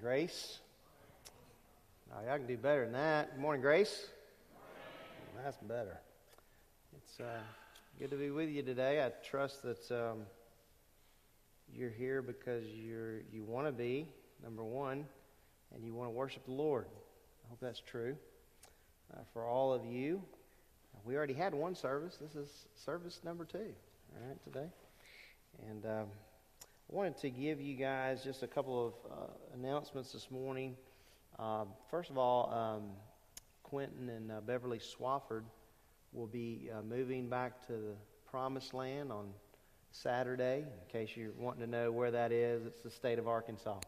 Good morning, Grace. Oh, y'all can do better than that. Good morning, Grace. That's better. It's uh, good to be with you today. I trust that um, you're here because you're you want to be number one, and you want to worship the Lord. I hope that's true uh, for all of you. We already had one service. This is service number two. All right, today, and. Um, I wanted to give you guys just a couple of uh, announcements this morning. Uh, first of all, um, Quentin and uh, Beverly Swafford will be uh, moving back to the Promised Land on Saturday. In case you're wanting to know where that is, it's the state of Arkansas.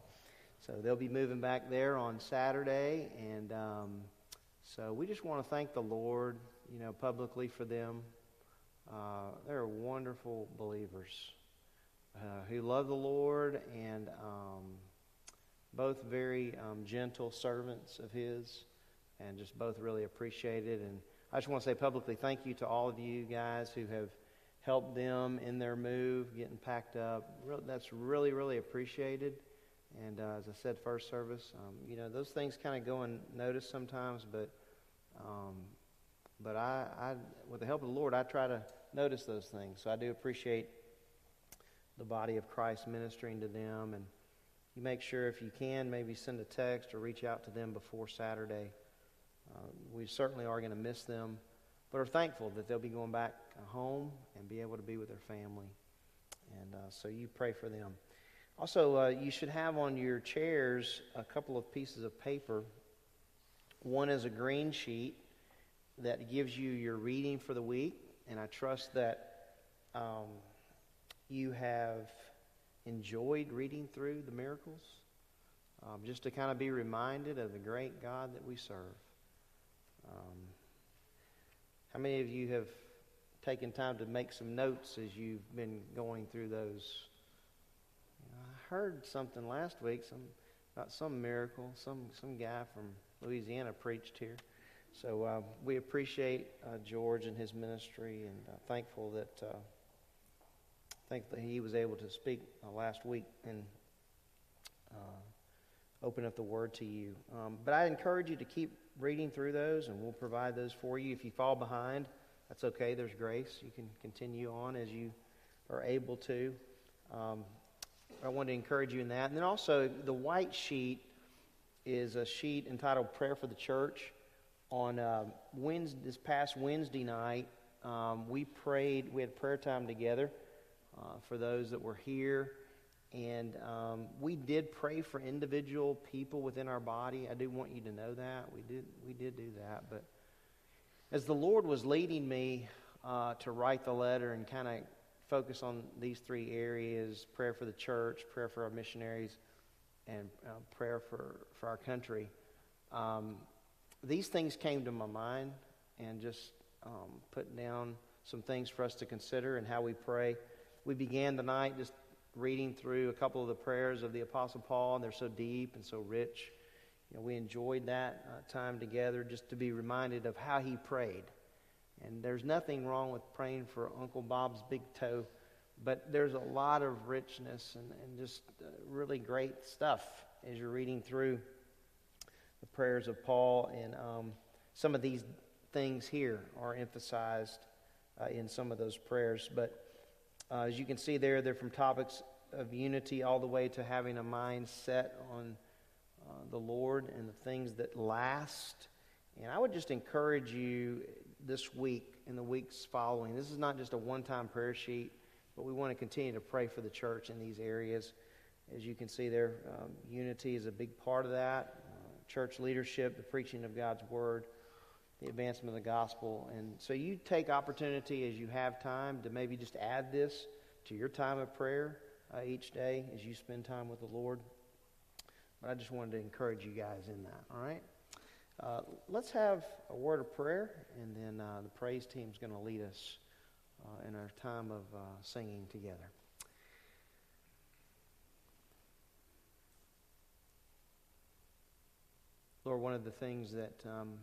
So they'll be moving back there on Saturday, and um, so we just want to thank the Lord, you know, publicly for them. Uh, they're wonderful believers uh, who love the Lord and um, both very um, gentle servants of His and just both really appreciate it. And I just want to say publicly thank you to all of you guys who have helped them in their move, getting packed up. That's really, really appreciated. And uh, as I said, first service, um, you know, those things kind of go unnoticed sometimes, but um, but I, I, with the help of the Lord, I try to notice those things. So I do appreciate the body of Christ ministering to them. And you make sure, if you can, maybe send a text or reach out to them before Saturday. Uh, we certainly are going to miss them, but are thankful that they'll be going back home and be able to be with their family. And uh, so you pray for them. Also, uh, you should have on your chairs a couple of pieces of paper. One is a green sheet that gives you your reading for the week, and I trust that. Um, you have enjoyed reading through the miracles, um, just to kind of be reminded of the great God that we serve. Um, how many of you have taken time to make some notes as you've been going through those? You know, I heard something last week some, about some miracle. Some, some guy from Louisiana preached here. So uh, we appreciate uh, George and his ministry and uh, thankful that uh, think that he was able to speak uh, last week and uh, open up the word to you. Um, but I encourage you to keep reading through those, and we'll provide those for you. If you fall behind, that's okay. There's grace. You can continue on as you are able to. Um, I want to encourage you in that. And then also, the white sheet is a sheet entitled Prayer for the Church. On uh, Wednesday, this past Wednesday night, um, we prayed, we had prayer time together uh, for those that were here. And um, we did pray for individual people within our body. I do want you to know that. We did, we did do that. But as the Lord was leading me uh, to write the letter and kind of focus on these three areas prayer for the church, prayer for our missionaries, and uh, prayer for, for our country um, these things came to my mind and just um, putting down some things for us to consider and how we pray we began the night just reading through a couple of the prayers of the Apostle Paul, and they're so deep and so rich. You know, we enjoyed that uh, time together just to be reminded of how he prayed. And there's nothing wrong with praying for Uncle Bob's big toe, but there's a lot of richness and, and just uh, really great stuff as you're reading through the prayers of Paul. And um, some of these things here are emphasized uh, in some of those prayers. But uh, as you can see there, they're from topics of unity all the way to having a mind set on uh, the Lord and the things that last. And I would just encourage you this week and the weeks following. This is not just a one time prayer sheet, but we want to continue to pray for the church in these areas. As you can see there, um, unity is a big part of that. Uh, church leadership, the preaching of God's word the advancement of the gospel. And so you take opportunity as you have time to maybe just add this to your time of prayer uh, each day as you spend time with the Lord. But I just wanted to encourage you guys in that, all right? Uh, let's have a word of prayer, and then uh, the praise team is going to lead us uh, in our time of uh, singing together. Lord, one of the things that um,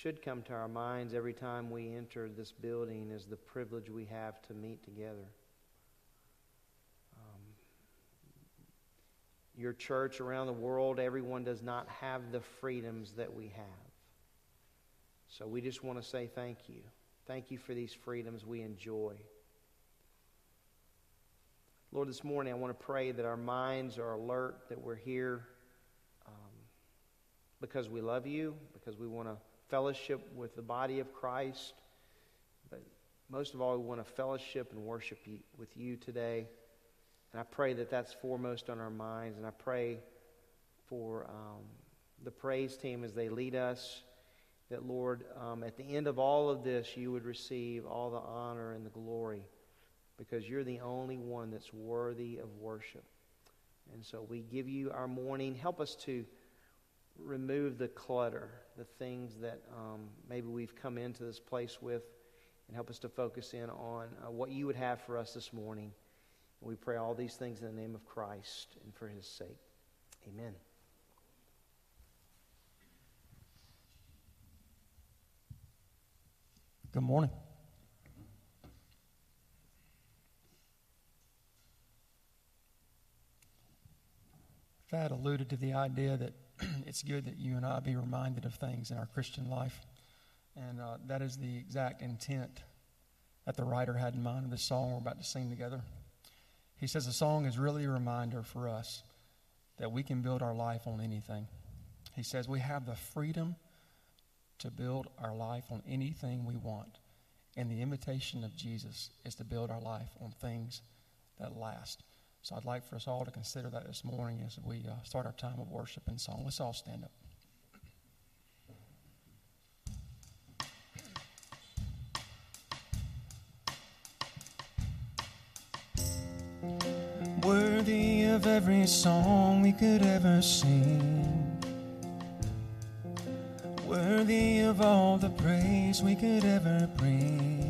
should come to our minds every time we enter this building is the privilege we have to meet together. Um, your church around the world, everyone does not have the freedoms that we have. So we just want to say thank you. Thank you for these freedoms we enjoy. Lord, this morning I want to pray that our minds are alert, that we're here um, because we love you, because we want to fellowship with the body of Christ. But most of all, we want to fellowship and worship with you today. And I pray that that's foremost on our minds. And I pray for um, the praise team as they lead us, that, Lord, um, at the end of all of this, you would receive all the honor and the glory because you're the only one that's worthy of worship. And so we give you our morning. Help us to remove the clutter, the things that um, maybe we've come into this place with, and help us to focus in on uh, what you would have for us this morning. And we pray all these things in the name of Christ and for his sake. Amen. Good morning. Thad alluded to the idea that it's good that you and I be reminded of things in our Christian life. And uh, that is the exact intent that the writer had in mind of this song we're about to sing together. He says the song is really a reminder for us that we can build our life on anything. He says we have the freedom to build our life on anything we want. And the invitation of Jesus is to build our life on things that last. So I'd like for us all to consider that this morning as we uh, start our time of worship and song. Let's all stand up. Worthy of every song we could ever sing. Worthy of all the praise we could ever bring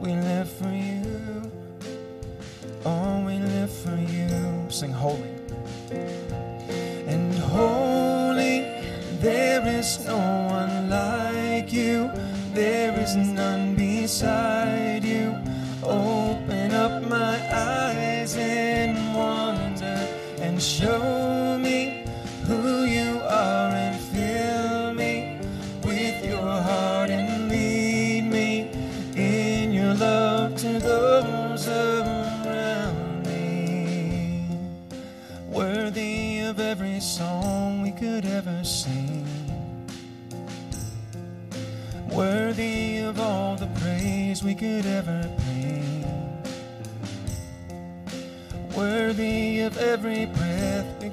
We live for you. Oh, we live for you. Sing holy. And holy, there is no one like you. There is none beside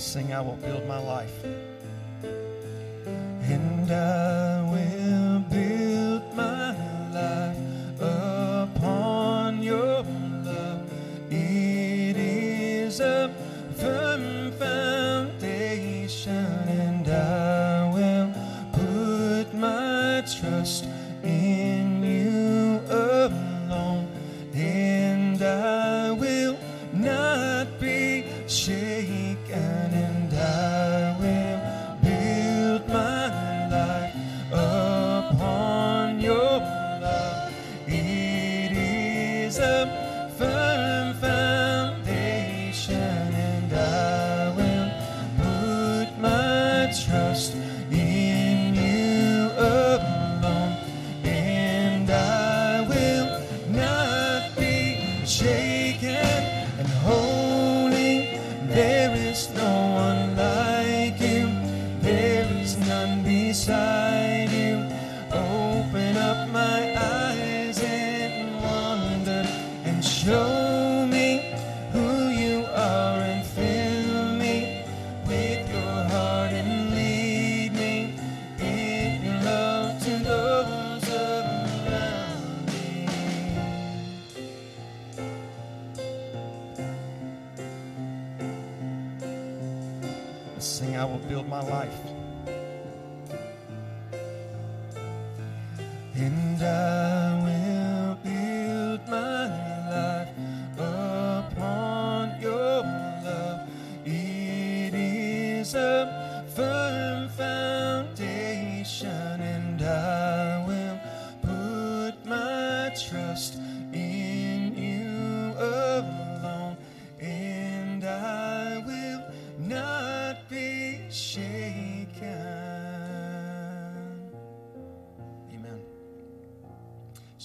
Sing, I will build my life. And I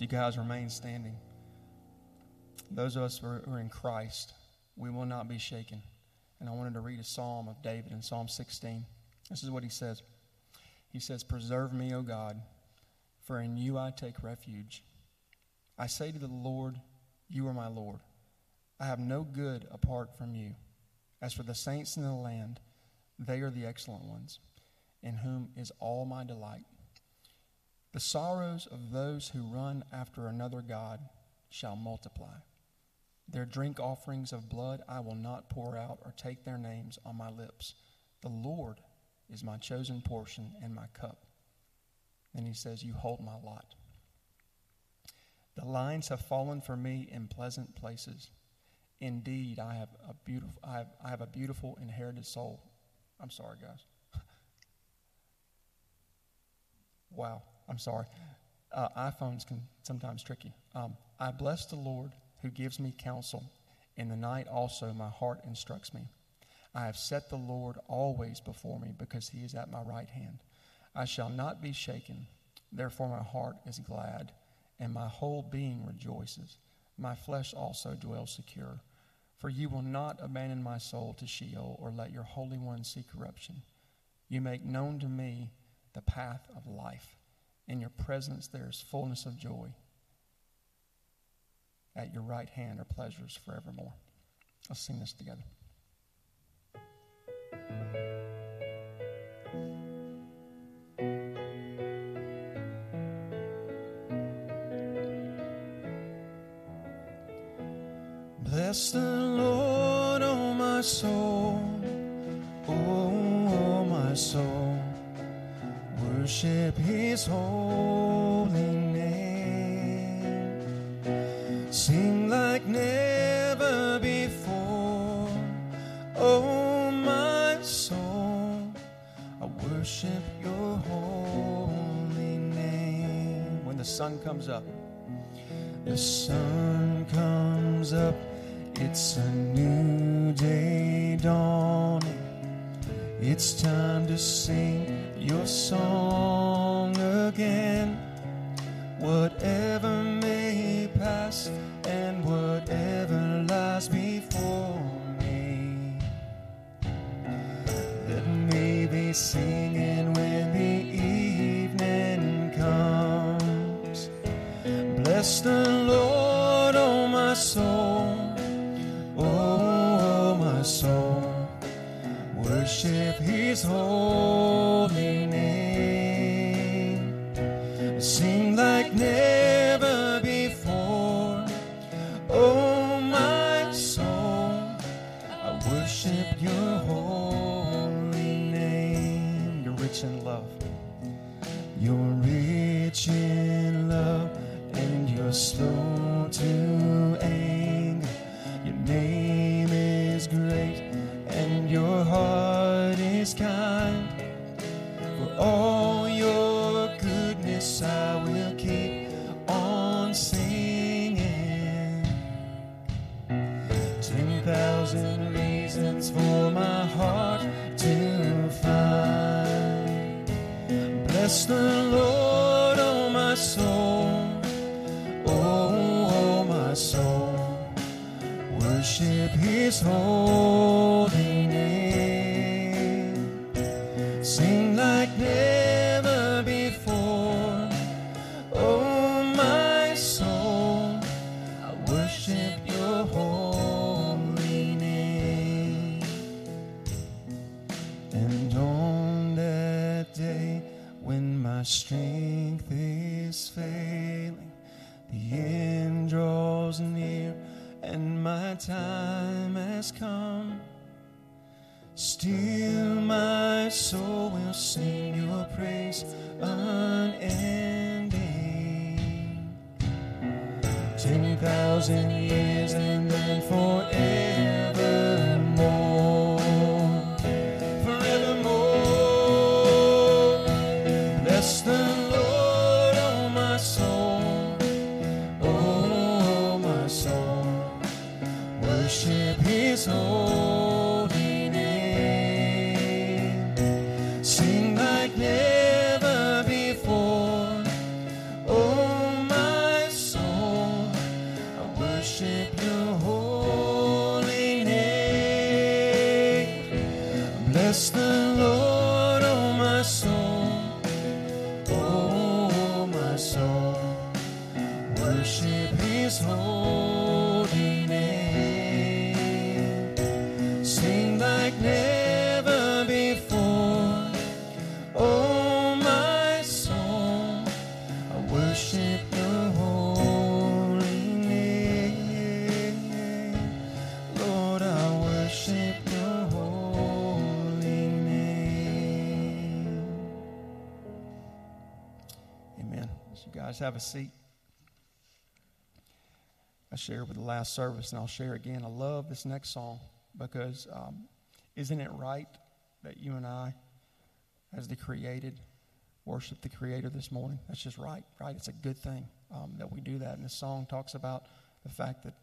you guys remain standing. Those of us who are, in Christ, we will not be shaken. And I wanted to read a psalm of David in Psalm 16. This is what he says. He says, Preserve me, O God, for in you I take refuge. I say to the Lord, You are my Lord. I have no good apart from you. As for the saints in the land, they are the excellent ones, in whom is all my delight. The sorrows of those who run after another God shall multiply. Their drink offerings of blood I will not pour out or take their names on my lips. The Lord is my chosen portion and my cup. Then he says, You hold my lot. The lines have fallen for me in pleasant places. Indeed, I have a beautiful, I have, I have a beautiful inherited soul. I'm sorry, guys. wow, I'm sorry. Uh, iPhones can sometimes tricky. Um, I bless the Lord who gives me counsel. In the night also my heart instructs me. I have set the Lord always before me because he is at my right hand. I shall not be shaken. Therefore my heart is glad, and my whole being rejoices. My flesh also dwells secure. For you will not abandon my soul to Sheol or let your Holy One see corruption. You make known to me the path of life. In your presence there is fullness of joy. At your right hand are pleasures forevermore. Let's sing this together. Bless the Lord, oh my soul, O, oh my soul. Worship his holy name. Sing like never before, oh my soul. I worship your holy name. When the sun comes up, the sun comes up, it's a new day dawning. It's time to sing your song again. Whatever may pass and whatever lies before me. Let me be singing when the evening comes. Bless the Lord, oh my soul, oh, oh my soul. Worship his holy thousand reasons for my heart to find. Bless the Lord, oh my soul, oh, oh my soul. Worship His holy guys have a seat. I shared with the last service, and I'll share again. I love this next song because um, isn't it right that you and I, as the created, worship the Creator this morning? That's just right, right? It's a good thing um, that we do that. And this song talks about the fact that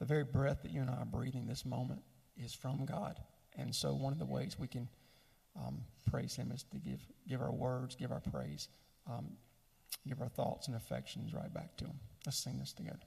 the very breath that you and I are breathing this moment is from God. And so, one of the ways we can um, praise Him is to give, give our words, give our praise, um, give our thoughts and affections right back to Him. Let's sing this together.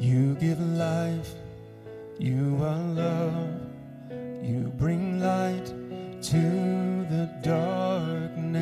You give life, you are love, you bring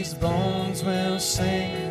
these bones will sing.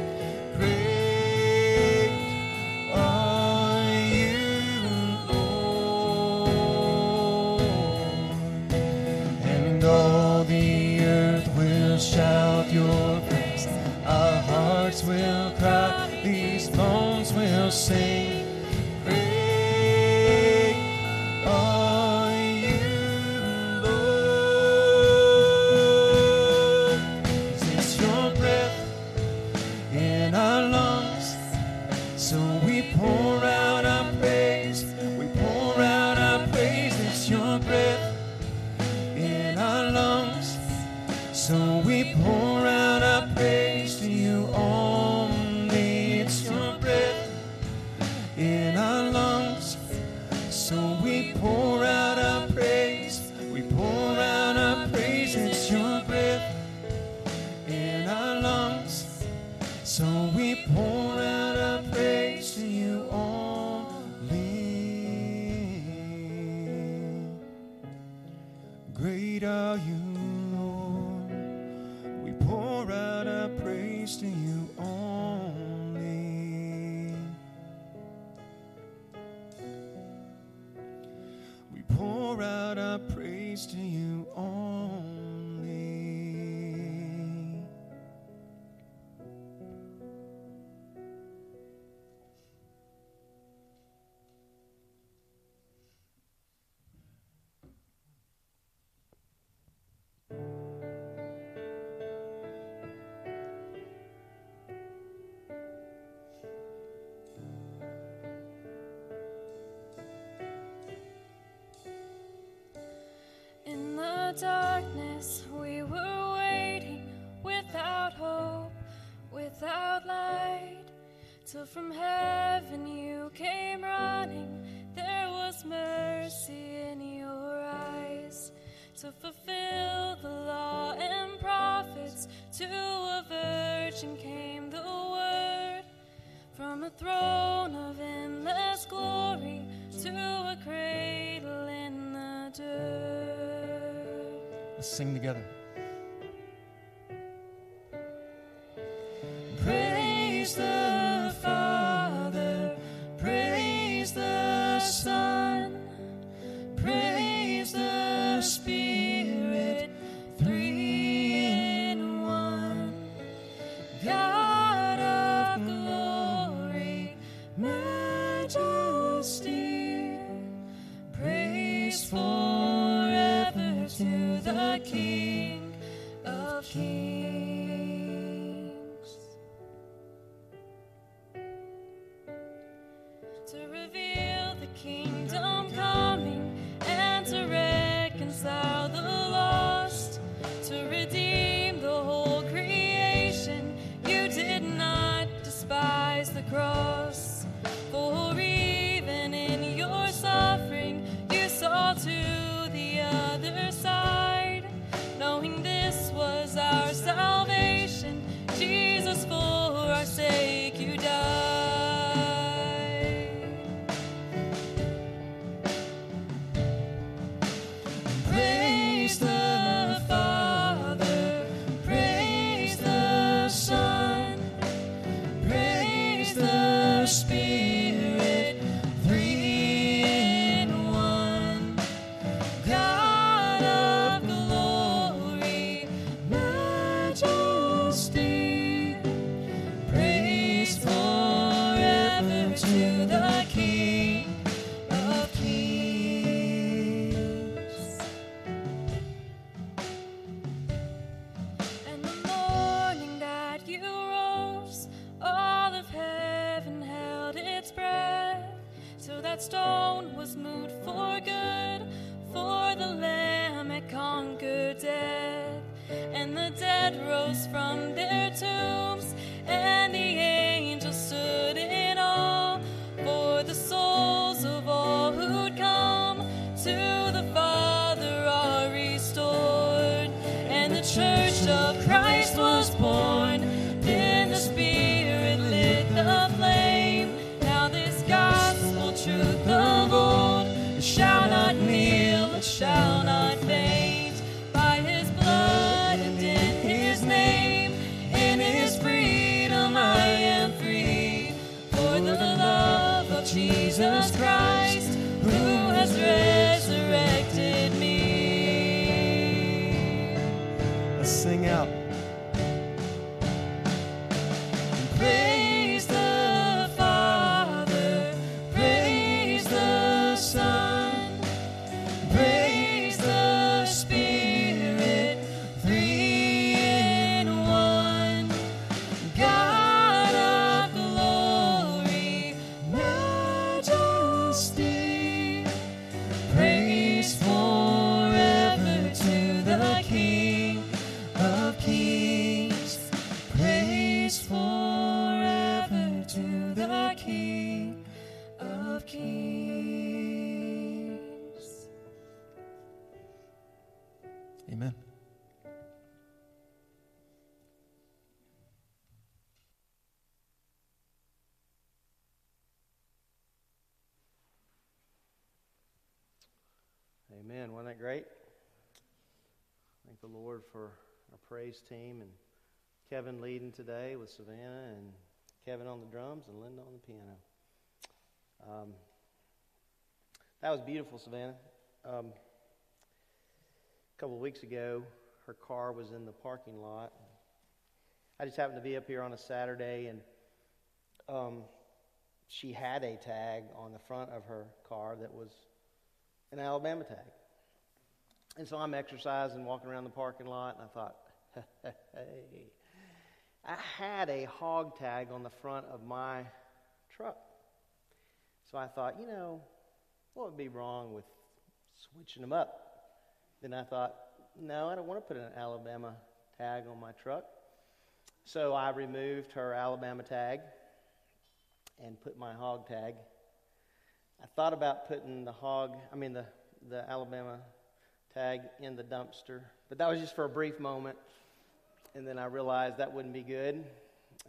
sing together. the King. Amen. Wasn't that great? Thank the Lord for our praise team and Kevin leading today with Savannah and Kevin on the drums and Linda on the piano. Um, that was beautiful, Savannah. Um, a couple of weeks ago, her car was in the parking lot. I just happened to be up here on a Saturday, and um, she had a tag on the front of her car that was an Alabama tag. And so I'm exercising, walking around the parking lot, and I thought, hey, I had a hog tag on the front of my truck. So I thought, you know, what would be wrong with switching them up? Then I thought, no, I don't want to put an Alabama tag on my truck. So I removed her Alabama tag and put my hog tag. I thought about putting the hog, I mean, the, the Alabama tag in the dumpster, but that was just for a brief moment. And then I realized that wouldn't be good.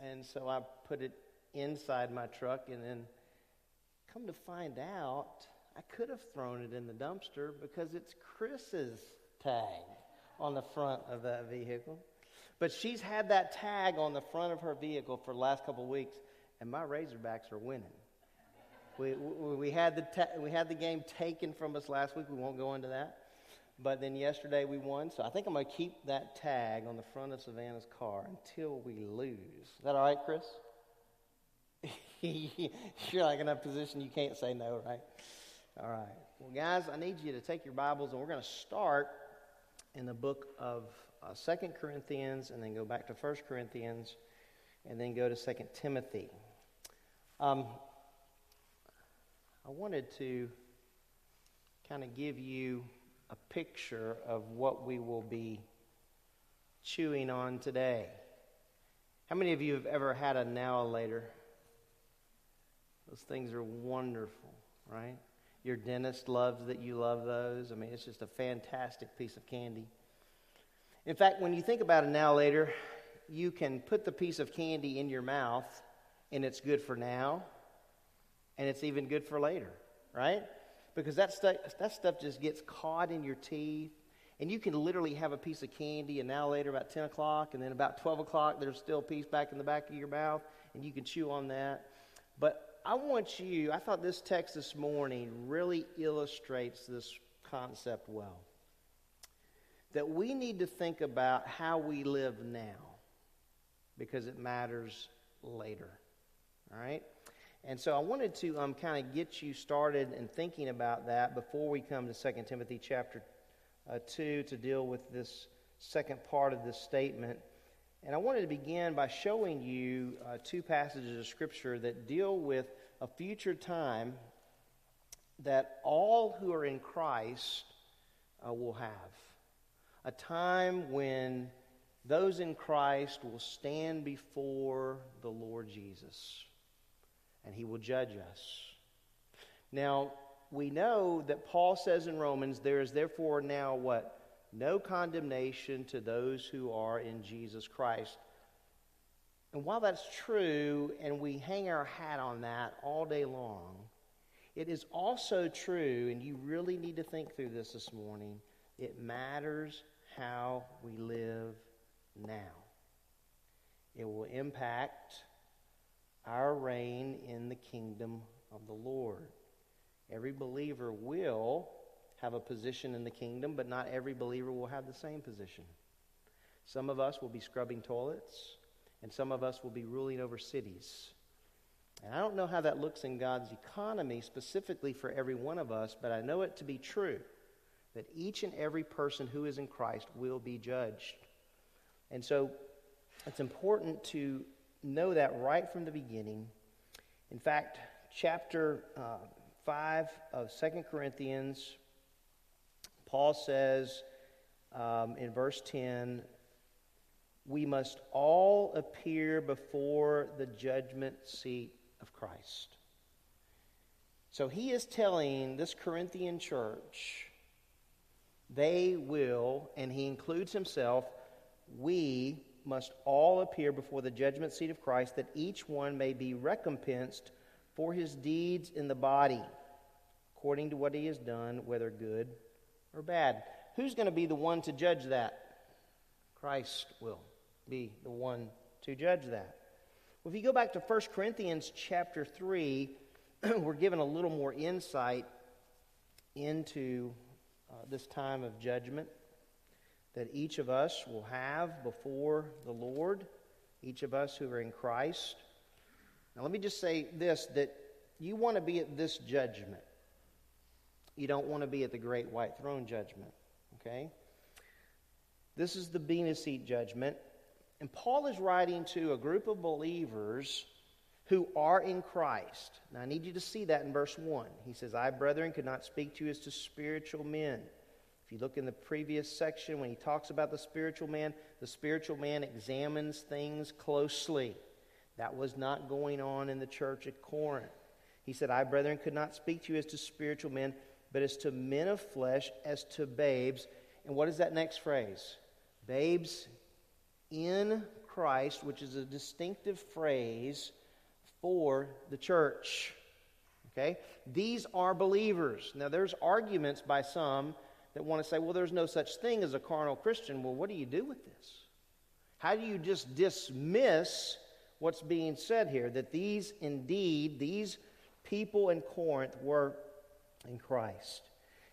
And so I put it inside my truck, and then come to find out, I could have thrown it in the dumpster because it's Chris's tag on the front of that vehicle. But she's had that tag on the front of her vehicle for the last couple of weeks, and my Razorbacks are winning. We, we, we, had the ta- we had the game taken from us last week. We won't go into that. But then yesterday we won, so I think I'm going to keep that tag on the front of Savannah's car until we lose. Is that all right, Chris? You're like in a position you can't say no, right? All right. Well, guys, I need you to take your Bibles, and we're going to start in the book of uh, Second Corinthians, and then go back to First Corinthians, and then go to Second Timothy. Um, I wanted to kind of give you picture of what we will be chewing on today. How many of you have ever had a now later? Those things are wonderful, right? Your dentist loves that you love those. I mean, it's just a fantastic piece of candy. In fact, when you think about a now later, you can put the piece of candy in your mouth and it's good for now and it's even good for later, right? Because that stuff, that stuff just gets caught in your teeth. And you can literally have a piece of candy, and now later, about 10 o'clock, and then about 12 o'clock, there's still a piece back in the back of your mouth, and you can chew on that. But I want you, I thought this text this morning really illustrates this concept well. That we need to think about how we live now, because it matters later. All right? And so I wanted to um, kind of get you started in thinking about that before we come to 2 Timothy chapter uh, 2 to deal with this second part of this statement. And I wanted to begin by showing you uh, two passages of Scripture that deal with a future time that all who are in Christ uh, will have. A time when those in Christ will stand before the Lord Jesus and he will judge us. Now, we know that Paul says in Romans, there is therefore now what? No condemnation to those who are in Jesus Christ. And while that's true, and we hang our hat on that all day long, it is also true, and you really need to think through this this morning, it matters how we live now. It will impact our reign in the kingdom of the Lord. Every believer will have a position in the kingdom, but not every believer will have the same position. Some of us will be scrubbing toilets, and some of us will be ruling over cities. And I don't know how that looks in God's economy specifically for every one of us, but I know it to be true that each and every person who is in Christ will be judged. And so it's important to know that right from the beginning. In fact, chapter uh, 5 of Second Corinthians, Paul says um, in verse 10 we must all appear before the judgment seat of Christ. So he is telling this Corinthian church they will, and he includes himself, we must all appear before the judgment seat of Christ, that each one may be recompensed for his deeds in the body, according to what he has done, whether good or bad. Who's going to be the one to judge that? Christ will be the one to judge that. Well, if you go back to 1 Corinthians chapter 3, we're given a little more insight into uh, this time of judgment that each of us will have before the Lord, each of us who are in Christ. Now, let me just say this that you want to be at this judgment. You don't want to be at the great white throne judgment, okay? This is the Bema seat judgment. And Paul is writing to a group of believers who are in Christ. Now, I need you to see that in verse 1. He says, I, brethren, could not speak to you as to spiritual men if you look in the previous section, when he talks about the spiritual man, the spiritual man examines things closely. That was not going on in the church at Corinth. He said, I, brethren, could not speak to you as to spiritual men, but as to men of flesh, as to babes. And what is that next phrase? Babes in Christ, which is a distinctive phrase for the church. Okay? These are believers. Now, there's arguments by some that want to say, well, there's no such thing as a carnal Christian. Well, what do you do with this? How do you just dismiss what's being said here? That these, indeed, these people in Corinth were in Christ.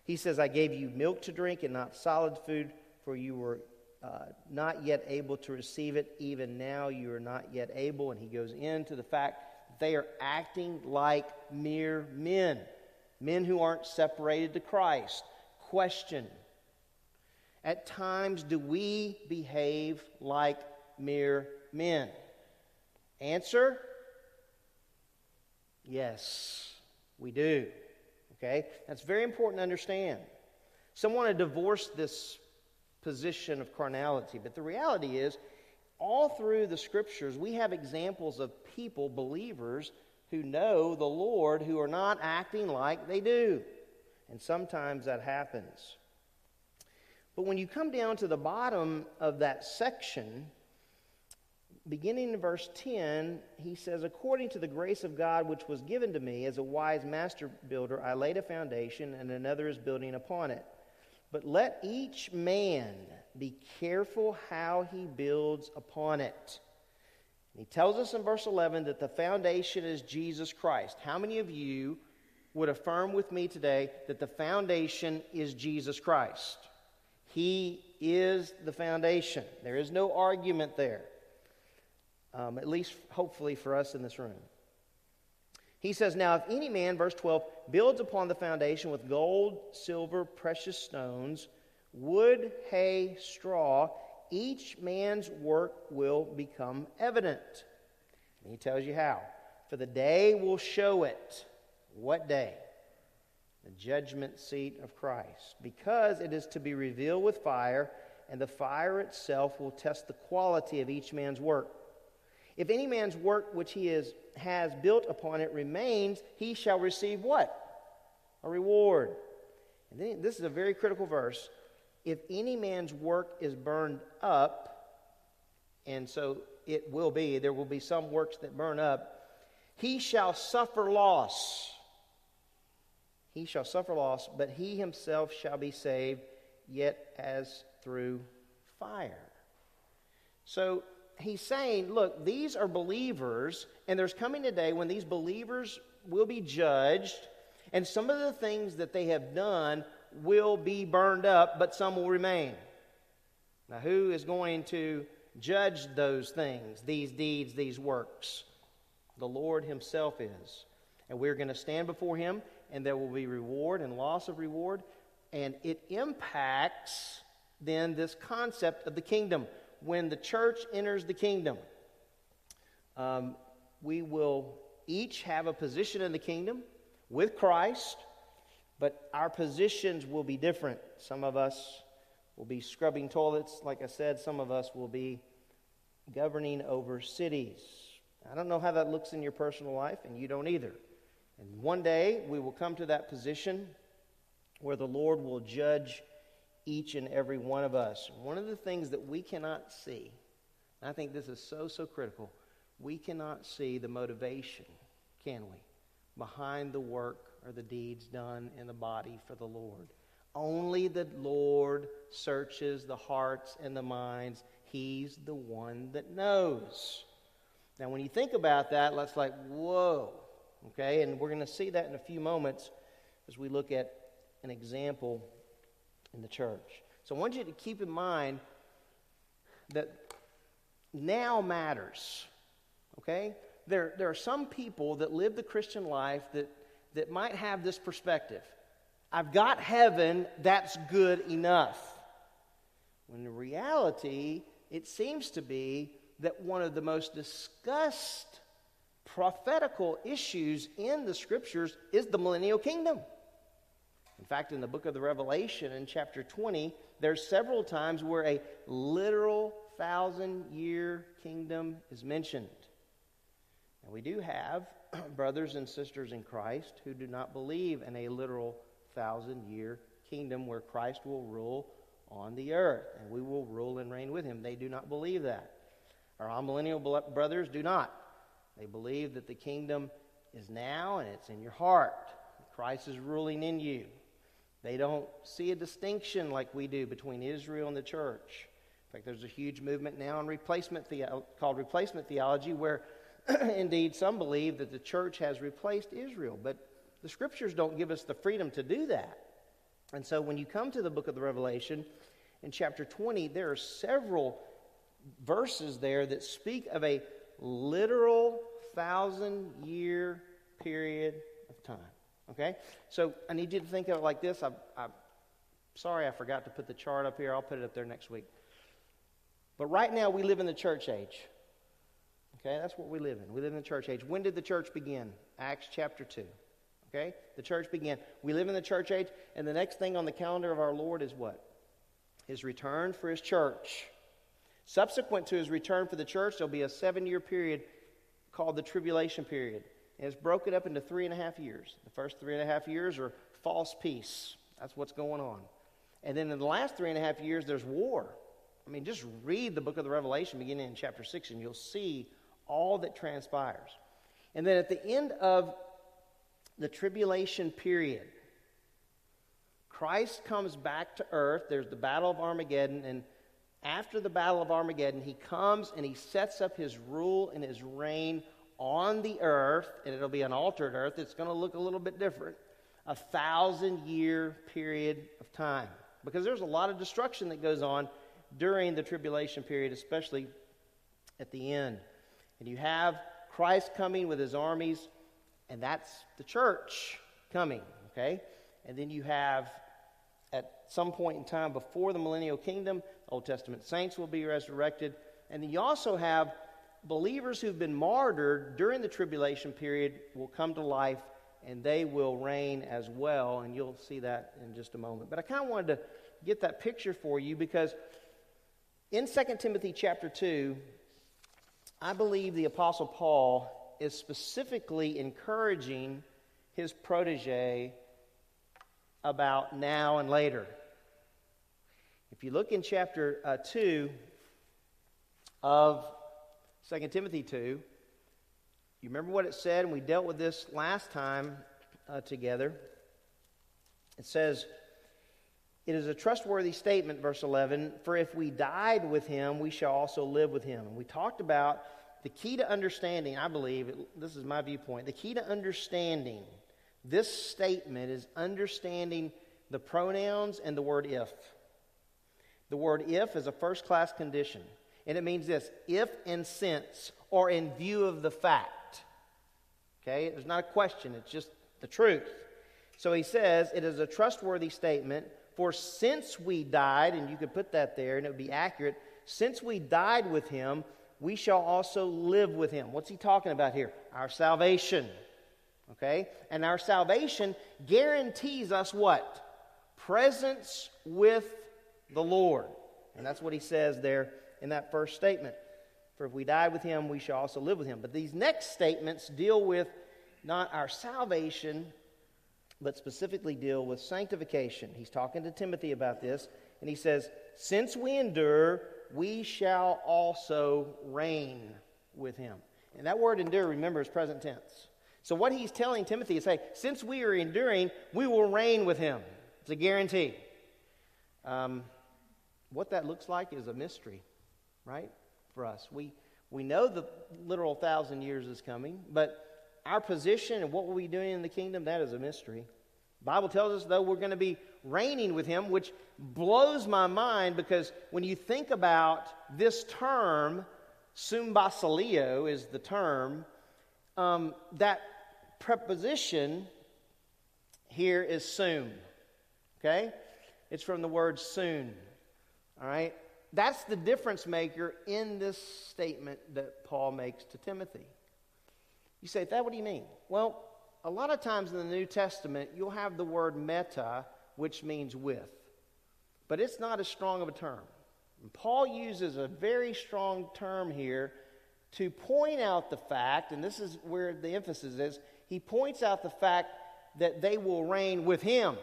He says, I gave you milk to drink and not solid food, for you were uh, not yet able to receive it. Even now you are not yet able. And he goes into the fact that they are acting like mere men, men who aren't separated to Christ question At times, do we behave like mere men? Answer Yes, we do. Okay? That's very important to understand. Some want to divorce this position of carnality, but the reality is, all through the scriptures, we have examples of people, believers, who know the Lord who are not acting like they do. And sometimes that happens. But when you come down to the bottom of that section, beginning in verse 10, he says, According to the grace of God which was given to me as a wise master builder, I laid a foundation, and another is building upon it. But let each man be careful how he builds upon it. he tells us in verse 11 that the foundation is Jesus Christ. How many of you would affirm with me today that the foundation is Jesus Christ. He is the foundation. There is no argument there, um, at least hopefully for us in this room. He says, Now, if any man, verse 12, builds upon the foundation with gold, silver, precious stones, wood, hay, straw, each man's work will become evident. And he tells you how. For the day will show it what day? the judgment seat of Christ, because it is to be revealed with fire, and the fire itself will test the quality of each man's work. If any man's work which he is, has built upon it remains, he shall receive what? A reward. And then, this is a very critical verse. If any man's work is burned up, and so it will be, there will be some works that burn up, he shall suffer loss. He shall suffer loss, but he himself shall be saved, yet as through fire. So he's saying, look, these are believers, and there's coming a day when these believers will be judged, and some of the things that they have done will be burned up, but some will remain. Now, who is going to judge those things, these deeds, these works? The Lord Himself is. And we're going to stand before Him, and there will be reward and loss of reward. And it impacts then this concept of the kingdom. When the church enters the kingdom, um, we will each have a position in the kingdom with Christ, but our positions will be different. Some of us will be scrubbing toilets, like I said, some of us will be governing over cities. I don't know how that looks in your personal life, and you don't either. And one day we will come to that position where the Lord will judge each and every one of us. One of the things that we cannot see, I think this is so, so critical, we cannot see the motivation, can we, behind the work or the deeds done in the body for the Lord. Only the Lord searches the hearts and the minds. He's the one that knows. Now, when you think about that, let's like, whoa, okay? And we're going to see that in a few moments as we look at an example in the church. So I want you to keep in mind that now matters, okay? There, there are some people that live the Christian life that, that might have this perspective. I've got heaven, that's good enough. When in reality, it seems to be that one of the most discussed prophetical issues in the scriptures is the millennial kingdom. In fact, in the book of the Revelation, in chapter 20, there's several times where a literal thousand year kingdom is mentioned. And we do have brothers and sisters in Christ who do not believe in a literal thousand year kingdom where Christ will rule on the earth and we will rule and reign with him. They do not believe that. Our millennial brothers do not. They believe that the kingdom is now and it's in your heart. Christ is ruling in you. They don't see a distinction like we do between Israel and the church. In fact, there's a huge movement now in replacement the- called replacement theology where indeed some believe that the church has replaced Israel, but the scriptures don't give us the freedom to do that. And so when you come to the book of the Revelation in chapter 20, there are several verses there that speak of a literal thousand year period of time. Okay? So I need you to think of it like this. I, am sorry I forgot to put the chart up here. I'll put it up there next week. But right now we live in the church age. Okay? That's what we live in. We live in the church age. When did the church begin? Acts chapter 2. Okay? The church began. We live in the church age, and the next thing on the calendar of our Lord is what? His return for his church. Subsequent to his return for the church, there'll be a seven year period called the tribulation period. And it's broken up into three and a half years. The first three and a half years are false peace. That's what's going on. And then in the last three and a half years, there's war. I mean, just read the book of the Revelation beginning in chapter 6, and you'll see all that transpires. And then at the end of the tribulation period, Christ comes back to earth. There's the Battle of Armageddon, and after the Battle of Armageddon, he comes and he sets up his rule and his reign on the earth, and it'll be an altered earth. It's going to look a little bit different. A thousand year period of time. Because there's a lot of destruction that goes on during the tribulation period, especially at the end. And you have Christ coming with his armies, and that's the church coming, okay? And then you have, at some point in time before the millennial kingdom, Old Testament saints will be resurrected. And then you also have believers who've been martyred during the tribulation period will come to life and they will reign as well, and you'll see that in just a moment. But I kind of wanted to get that picture for you because in 2 Timothy chapter 2, I believe the Apostle Paul is specifically encouraging his protege about now and later. If you look in chapter uh, 2 of 2 Timothy 2, you remember what it said, and we dealt with this last time uh, together. It says, It is a trustworthy statement, verse 11, for if we died with him, we shall also live with him. And we talked about the key to understanding, I believe, this is my viewpoint, the key to understanding this statement is understanding the pronouns and the word if. The word if is a first class condition, and it means this if and since, or in view of the fact. Okay? There's not a question, it's just the truth. So he says, It is a trustworthy statement, for since we died, and you could put that there and it would be accurate, since we died with him, we shall also live with him. What's he talking about here? Our salvation. Okay? And our salvation guarantees us what? Presence with the Lord. And that's what he says there in that first statement. For if we die with him, we shall also live with him. But these next statements deal with not our salvation, but specifically deal with sanctification. He's talking to Timothy about this, and he says, Since we endure, we shall also reign with him. And that word endure, remember, is present tense. So what he's telling Timothy is, hey, since we are enduring, we will reign with him. It's a guarantee. Um, what that looks like is a mystery, right? for us. We, we know the literal thousand years is coming, but our position and what we'll be doing in the kingdom, that is a mystery. Bible tells us, though, we're going to be reigning with him, which blows my mind because when you think about this term, sumbasileo is the term, um, that preposition here is soon. Okay? It's from the word soon. All right? That's the difference maker in this statement that Paul makes to Timothy. You say, that what do you mean? Well, a lot of times in the New Testament, you'll have the word meta, which means with. But it's not as strong of a term. And Paul uses a very strong term here to point out the fact, and this is where the emphasis is, he points out the fact that they will reign with him.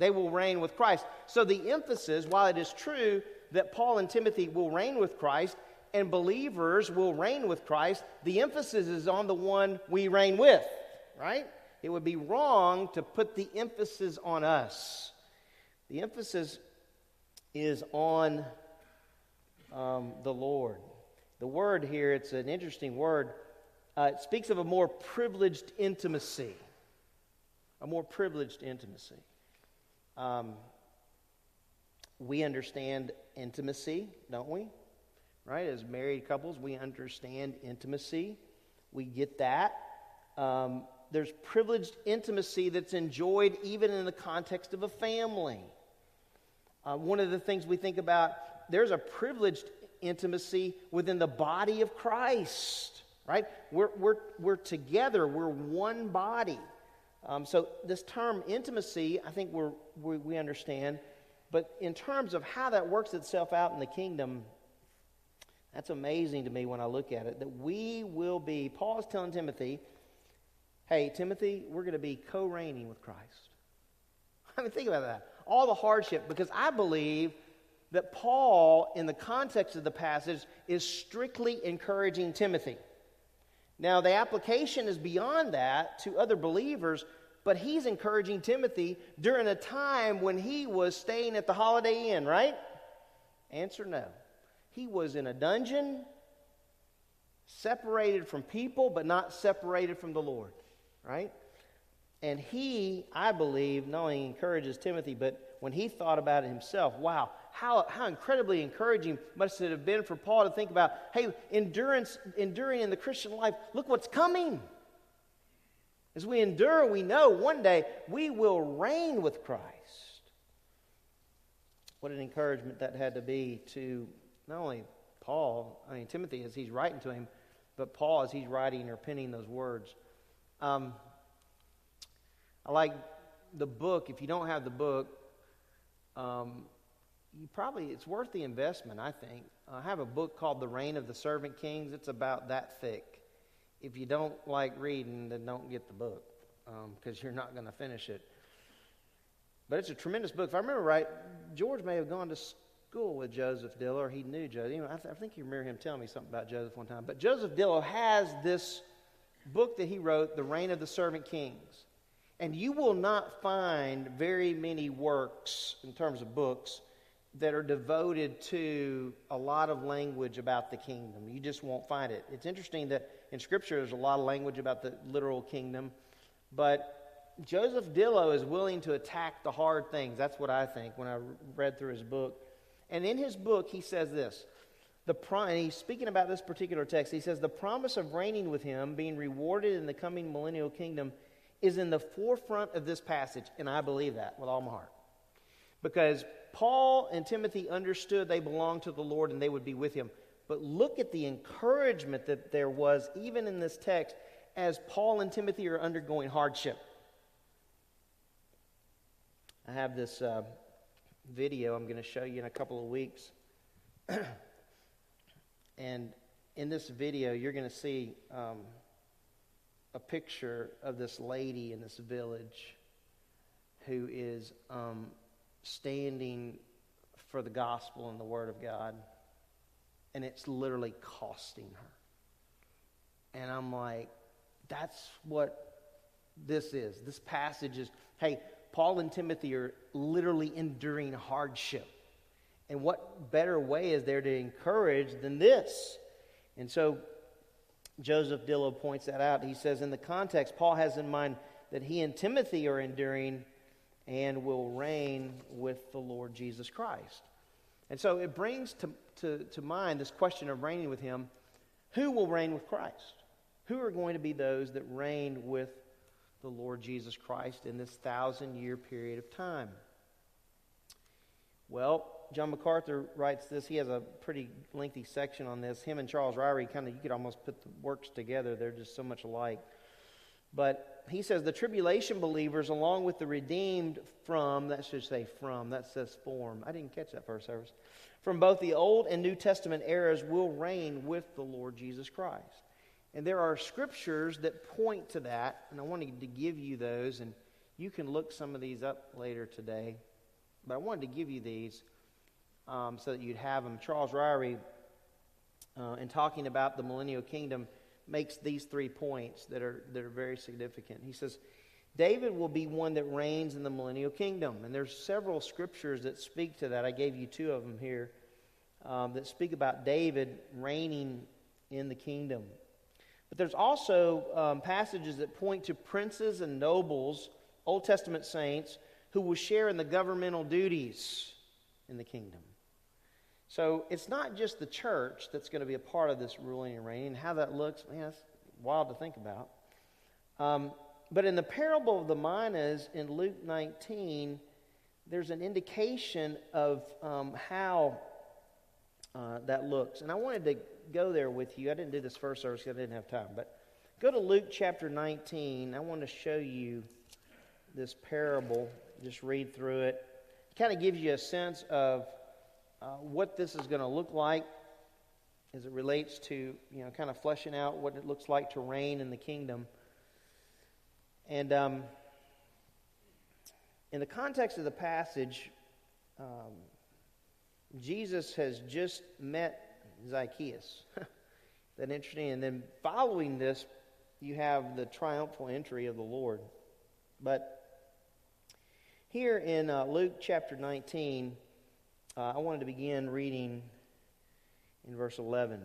They will reign with Christ. So the emphasis, while it is true that Paul and Timothy will reign with Christ and believers will reign with Christ, the emphasis is on the one we reign with, right? It would be wrong to put the emphasis on us. The emphasis is on um, the Lord. The word here, it's an interesting word. Uh, it speaks of a more privileged intimacy. A more privileged intimacy. Um, we understand intimacy, don't we? Right? As married couples, we understand intimacy. We get that. Um, there's privileged intimacy that's enjoyed even in the context of a family. Uh, one of the things we think about, there's a privileged intimacy within the body of Christ, right? We're, we're, we're together, we're one body. Um, so, this term intimacy, I think we, we understand but in terms of how that works itself out in the kingdom, that's amazing to me when I look at it. That we will be, Paul is telling Timothy, hey, Timothy, we're going to be co reigning with Christ. I mean, think about that. All the hardship, because I believe that Paul, in the context of the passage, is strictly encouraging Timothy. Now, the application is beyond that to other believers but he's encouraging Timothy during a time when he was staying at the Holiday Inn, right? Answer no. He was in a dungeon, separated from people, but not separated from the Lord, right? And he, I believe, not only encourages Timothy, but when he thought about it himself, wow, how, how incredibly encouraging must it have been for Paul to think about, hey, endurance, enduring in the Christian life, look what's coming. As we endure, we know one day we will reign with Christ. What an encouragement that had to be to not only Paul, I mean, Timothy as he's writing to him, but Paul as he's writing or penning those words. Um, I like the book. If you don't have the book, um, you probably it's worth the investment. I think I have a book called The Reign of the Servant Kings. It's about that thick. If you don't like reading, then don't get the book because um, you're not going to finish it. But it's a tremendous book. If I remember right, George may have gone to school with Joseph Dillow, or he knew Joseph. Know, I, th- I think you remember him telling me something about Joseph one time. But Joseph Dillow has this book that he wrote, The Reign of the Servant Kings. And you will not find very many works, in terms of books, that are devoted to a lot of language about the kingdom. You just won't find it. It's interesting that in Scripture there's a lot of language about the literal kingdom, but Joseph Dillow is willing to attack the hard things. That's what I think when I read through his book. And in his book, he says this. The pro- and he's speaking about this particular text. He says, The promise of reigning with him, being rewarded in the coming millennial kingdom, is in the forefront of this passage. And I believe that with all my heart. Because Paul and Timothy understood they belonged to the Lord and they would be with him. But look at the encouragement that there was even in this text as Paul and Timothy are undergoing hardship. I have this uh, video I'm going to show you in a couple of weeks. and in this video, you're going to see um, a picture of this lady in this village who is um, standing for the gospel and the word of God, and it's literally costing her. And I'm like, that's what this is. This passage is hey, Paul and Timothy are literally enduring hardship. And what better way is there to encourage than this? And so Joseph Dillow points that out. He says, in the context, Paul has in mind that he and Timothy are enduring and will reign with the Lord Jesus Christ. And so it brings to, to, to mind this question of reigning with him who will reign with Christ? Who are going to be those that reign with the Lord Jesus Christ in this thousand year period of time? Well, John MacArthur writes this. He has a pretty lengthy section on this. Him and Charles Ryrie kind of, you could almost put the works together. They're just so much alike. But he says the tribulation believers, along with the redeemed from, that should say from, that says form. I didn't catch that first service. From both the Old and New Testament eras will reign with the Lord Jesus Christ. And there are scriptures that point to that, and I wanted to give you those, and you can look some of these up later today. But I wanted to give you these um, so that you'd have them. Charles Ryrie, uh, in talking about the millennial kingdom, makes these three points that are, that are very significant. He says, David will be one that reigns in the millennial kingdom. And there's several scriptures that speak to that. I gave you two of them here um, that speak about David reigning in the kingdom. But there's also um, passages that point to princes and nobles, Old Testament saints, who will share in the governmental duties in the kingdom. So it's not just the church that's going to be a part of this ruling and reigning. How that looks, man, it's wild to think about. Um, but in the parable of the minas in Luke 19, there's an indication of um, how uh, that looks. And I wanted to go there with you. I didn't do this first service because I didn't have time. But go to Luke chapter 19. I want to show you this parable. Just read through it. It kind of gives you a sense of uh, what this is going to look like as it relates to, you know, kind of fleshing out what it looks like to reign in the kingdom. And um, in the context of the passage, um, Jesus has just met Zacchaeus. that interesting. And then following this, you have the triumphal entry of the Lord. But here in uh, Luke chapter 19, uh, I wanted to begin reading in verse 11.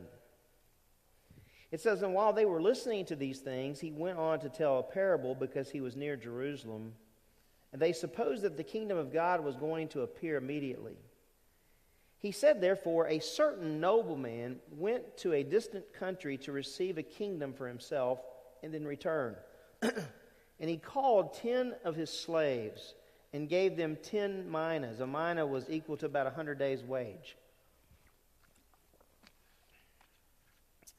It says, And while they were listening to these things, he went on to tell a parable because he was near Jerusalem. And they supposed that the kingdom of God was going to appear immediately. He said, therefore, a certain nobleman went to a distant country to receive a kingdom for himself and then return. and he called ten of his slaves and gave them 10 minas. A mina was equal to about a 100 days' wage.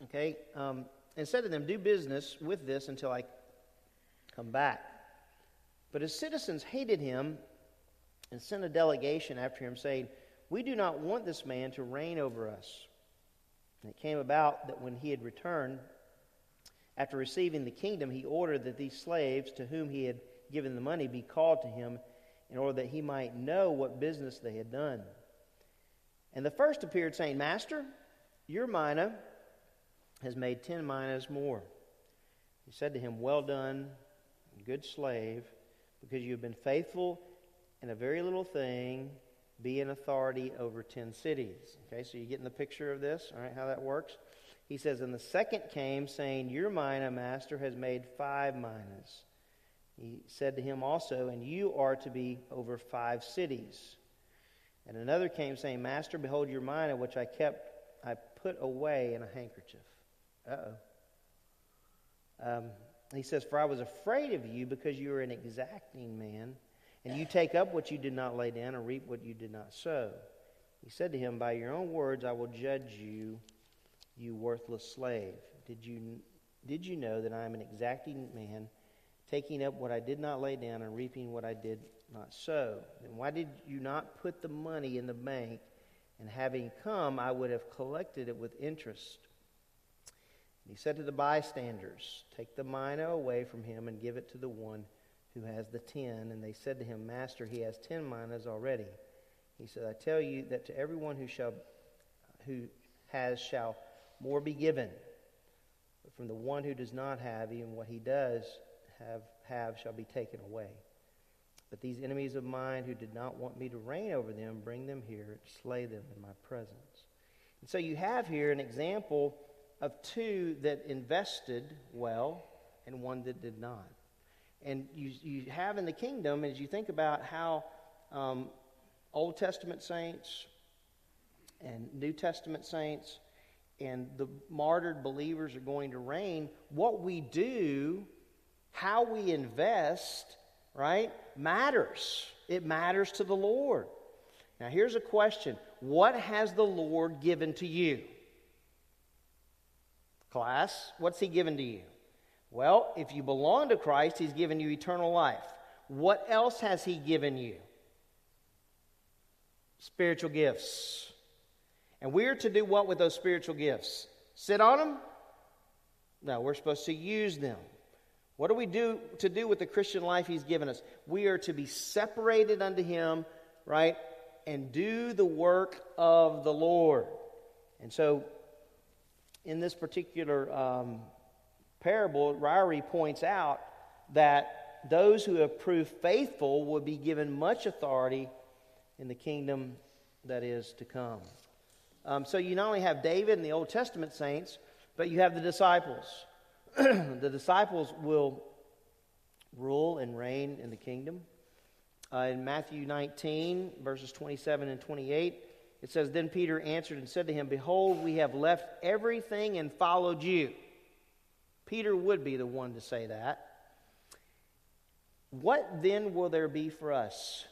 Okay? Um, and said to them, Do business with this until I come back. But his citizens hated him and sent a delegation after him, saying, We do not want this man to reign over us. And it came about that when he had returned, after receiving the kingdom, he ordered that these slaves to whom he had given the money be called to him in order that he might know what business they had done. And the first appeared, saying, Master, your mina has made ten minas more. He said to him, Well done, good slave, because you have been faithful in a very little thing, be in authority over ten cities. Okay, so you getting the picture of this, all right, how that works? He says, And the second came, saying, Your mina, master, has made five minas. He said to him also, And you are to be over five cities. And another came, saying, Master, behold your mina, which I kept, I put away in a handkerchief. Uh oh. Um, he says, For I was afraid of you because you are an exacting man, and you take up what you did not lay down and reap what you did not sow. He said to him, By your own words I will judge you, you worthless slave. Did you, did you know that I am an exacting man, taking up what I did not lay down and reaping what I did not sow? Then why did you not put the money in the bank, and having come, I would have collected it with interest? And he said to the bystanders, Take the mina away from him and give it to the one who has the ten. And they said to him, Master, he has ten minas already. He said, I tell you that to everyone who shall who has shall more be given. But from the one who does not have, even what he does have, have shall be taken away. But these enemies of mine who did not want me to reign over them, bring them here and slay them in my presence. And so you have here an example of two that invested well and one that did not. And you, you have in the kingdom, as you think about how um, Old Testament saints and New Testament saints and the martyred believers are going to reign, what we do, how we invest, right, matters. It matters to the Lord. Now, here's a question What has the Lord given to you? Class, what's He given to you? Well, if you belong to Christ, He's given you eternal life. What else has He given you? Spiritual gifts. And we're to do what with those spiritual gifts? Sit on them? No, we're supposed to use them. What do we do to do with the Christian life He's given us? We are to be separated unto Him, right, and do the work of the Lord. And so, in this particular um, parable, Ryrie points out that those who have proved faithful will be given much authority in the kingdom that is to come. Um, so you not only have David and the Old Testament saints, but you have the disciples. the disciples will rule and reign in the kingdom. Uh, in Matthew 19, verses 27 and 28, it says, Then Peter answered and said to him, Behold, we have left everything and followed you. Peter would be the one to say that. What then will there be for us?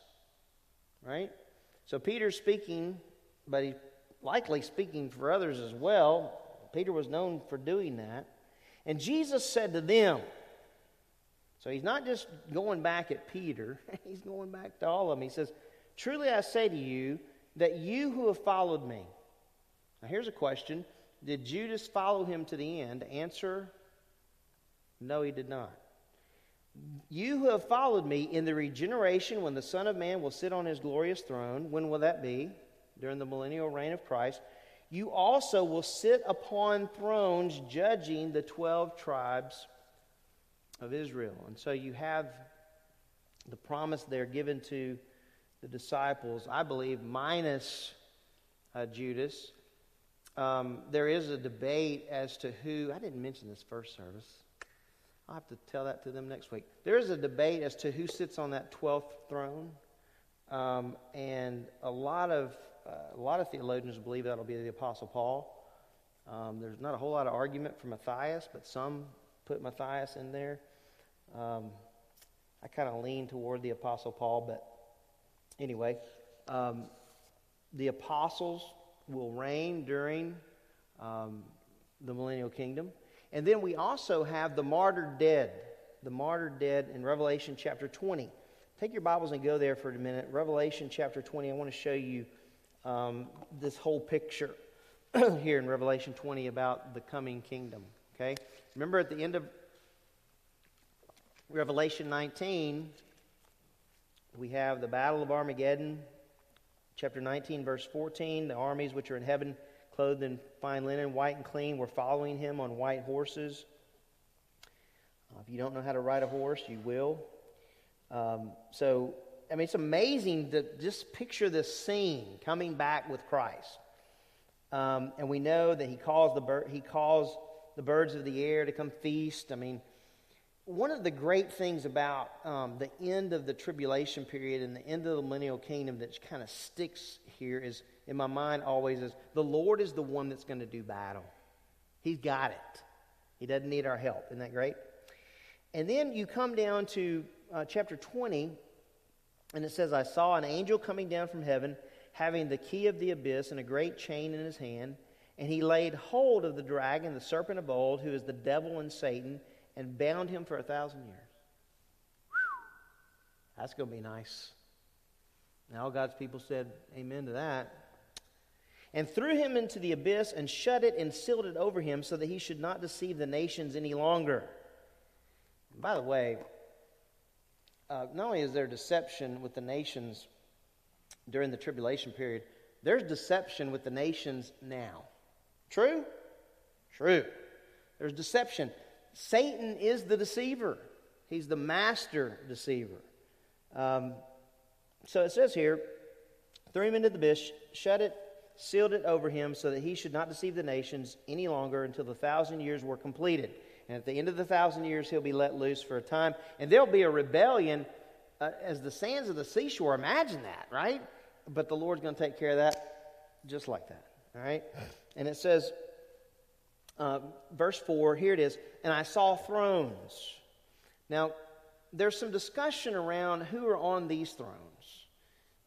Right? So Peter's speaking, but he's likely speaking for others as well. Peter was known for doing that. And Jesus said to them, so he's not just going back at Peter, he's going back to all of them. He says, Truly I say to you that you who have followed me. Now here's a question Did Judas follow him to the end? Answer No, he did not. You who have followed me in the regeneration when the Son of Man will sit on his glorious throne, when will that be? During the millennial reign of Christ. You also will sit upon thrones judging the 12 tribes of Israel. And so you have the promise there given to the disciples, I believe, minus uh, Judas. Um, there is a debate as to who, I didn't mention this first service. I'll have to tell that to them next week. There is a debate as to who sits on that 12th throne. Um, and a lot of a lot of theologians believe that'll be the Apostle Paul. Um, there's not a whole lot of argument for Matthias, but some put Matthias in there. Um, I kind of lean toward the Apostle Paul, but anyway, um, the apostles will reign during um, the millennial kingdom. And then we also have the martyred dead. the martyred dead in Revelation chapter 20. Take your Bibles and go there for a minute. Revelation chapter 20. I want to show you um, this whole picture here in Revelation 20 about the coming kingdom. Okay? Remember at the end of Revelation 19, we have the Battle of Armageddon, chapter 19, verse 14. The armies which are in heaven, clothed in fine linen, white and clean, were following him on white horses. Uh, if you don't know how to ride a horse, you will. Um, so, I mean, it's amazing to just picture this scene coming back with Christ. Um, and we know that he calls the bir- he calls the birds of the air to come feast. I mean, one of the great things about um, the end of the tribulation period and the end of the millennial kingdom that kind of sticks here is in my mind always is the Lord is the one that's going to do battle. He's got it. He doesn't need our help. Isn't that great? And then you come down to uh, chapter 20, and it says, I saw an angel coming down from heaven, having the key of the abyss and a great chain in his hand. And he laid hold of the dragon, the serpent of old, who is the devil and Satan and bound him for a thousand years. Whew. That's going to be nice. And all God's people said amen to that. And threw him into the abyss and shut it and sealed it over him so that he should not deceive the nations any longer. And by the way, uh, not only is there deception with the nations during the tribulation period, there's deception with the nations now. True? True. There's deception. Satan is the deceiver, he's the master deceiver. Um, so it says here threw him into the abyss, shut it, sealed it over him, so that he should not deceive the nations any longer until the thousand years were completed. And at the end of the thousand years, he'll be let loose for a time. And there'll be a rebellion uh, as the sands of the seashore. Imagine that, right? But the Lord's going to take care of that just like that, all right? And it says, uh, verse 4, here it is, and I saw thrones. Now, there's some discussion around who are on these thrones.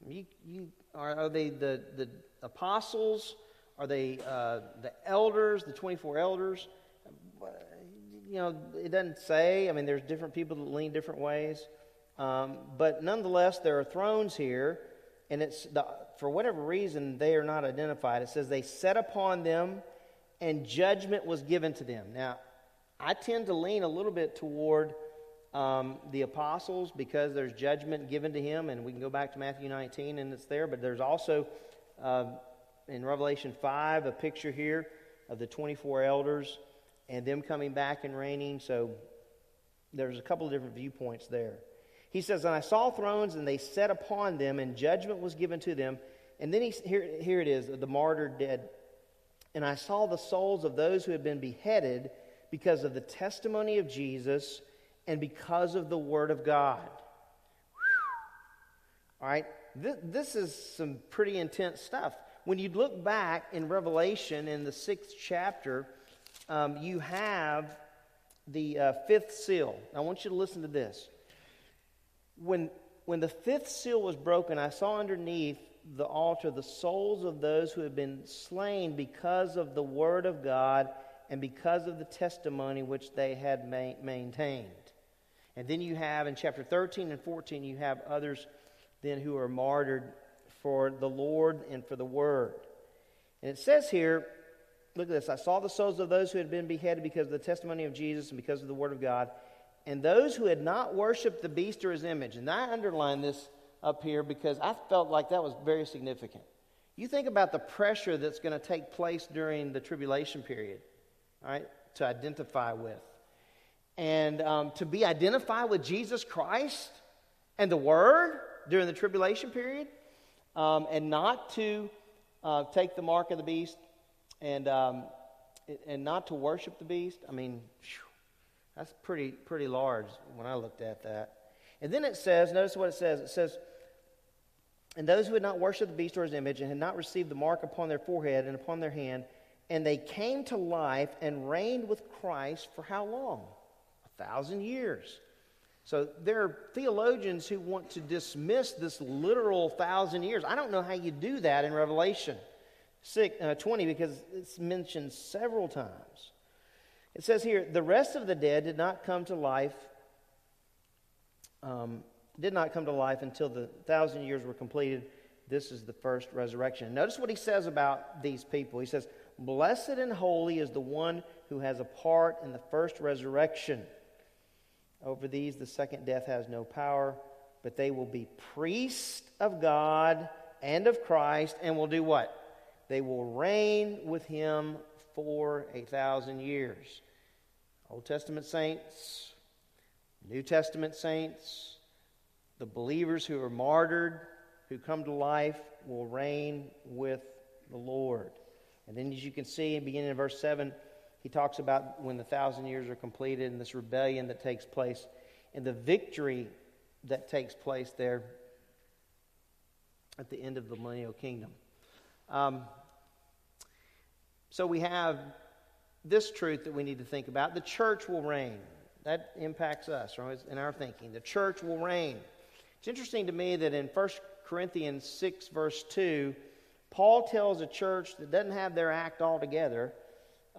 You, you, are, are they the, the apostles? Are they uh, the elders, the 24 elders? You know, it doesn't say. I mean, there's different people that lean different ways. Um, but nonetheless, there are thrones here, and it's the, for whatever reason they are not identified. It says they set upon them and judgment was given to them. Now, I tend to lean a little bit toward um, the apostles because there's judgment given to him, and we can go back to Matthew 19 and it's there, but there's also uh, in Revelation 5 a picture here of the 24 elders and them coming back and reigning. So there's a couple of different viewpoints there. He says, And I saw thrones, and they sat upon them, and judgment was given to them. And then he, here, here it is the martyred dead and I saw the souls of those who had been beheaded because of the testimony of Jesus and because of the Word of God. All right, this is some pretty intense stuff. When you look back in Revelation in the sixth chapter, um, you have the uh, fifth seal. I want you to listen to this. When, when the fifth seal was broken, I saw underneath the altar the souls of those who had been slain because of the word of God and because of the testimony which they had ma- maintained. And then you have in chapter 13 and 14, you have others then who are martyred for the Lord and for the word. And it says here, look at this I saw the souls of those who had been beheaded because of the testimony of Jesus and because of the word of God, and those who had not worshiped the beast or his image. And I underline this up here because I felt like that was very significant. You think about the pressure that's going to take place during the tribulation period, all right, to identify with. And um, to be identified with Jesus Christ and the Word during the tribulation period, um, and not to uh, take the mark of the beast and, um, and not to worship the beast, I mean, whew, that's pretty, pretty large when I looked at that. And then it says, notice what it says. It says, and those who had not worshipped the beast or his image and had not received the mark upon their forehead and upon their hand, and they came to life and reigned with Christ for how long? A thousand years. So there are theologians who want to dismiss this literal thousand years. I don't know how you do that in Revelation 6, uh, 20 because it's mentioned several times. It says here, the rest of the dead did not come to life um, did not come to life until the thousand years were completed. This is the first resurrection. Notice what he says about these people. He says, Blessed and holy is the one who has a part in the first resurrection. Over these, the second death has no power, but they will be priests of God and of Christ, and will do what? They will reign with him for a thousand years. Old Testament saints, New Testament saints, the believers who are martyred, who come to life, will reign with the Lord. And then, as you can see, in beginning in verse 7, he talks about when the thousand years are completed and this rebellion that takes place and the victory that takes place there at the end of the millennial kingdom. Um, so we have this truth that we need to think about the church will reign. That impacts us right, in our thinking. The church will reign. It's interesting to me that in 1 Corinthians 6, verse 2, Paul tells a church that doesn't have their act all together,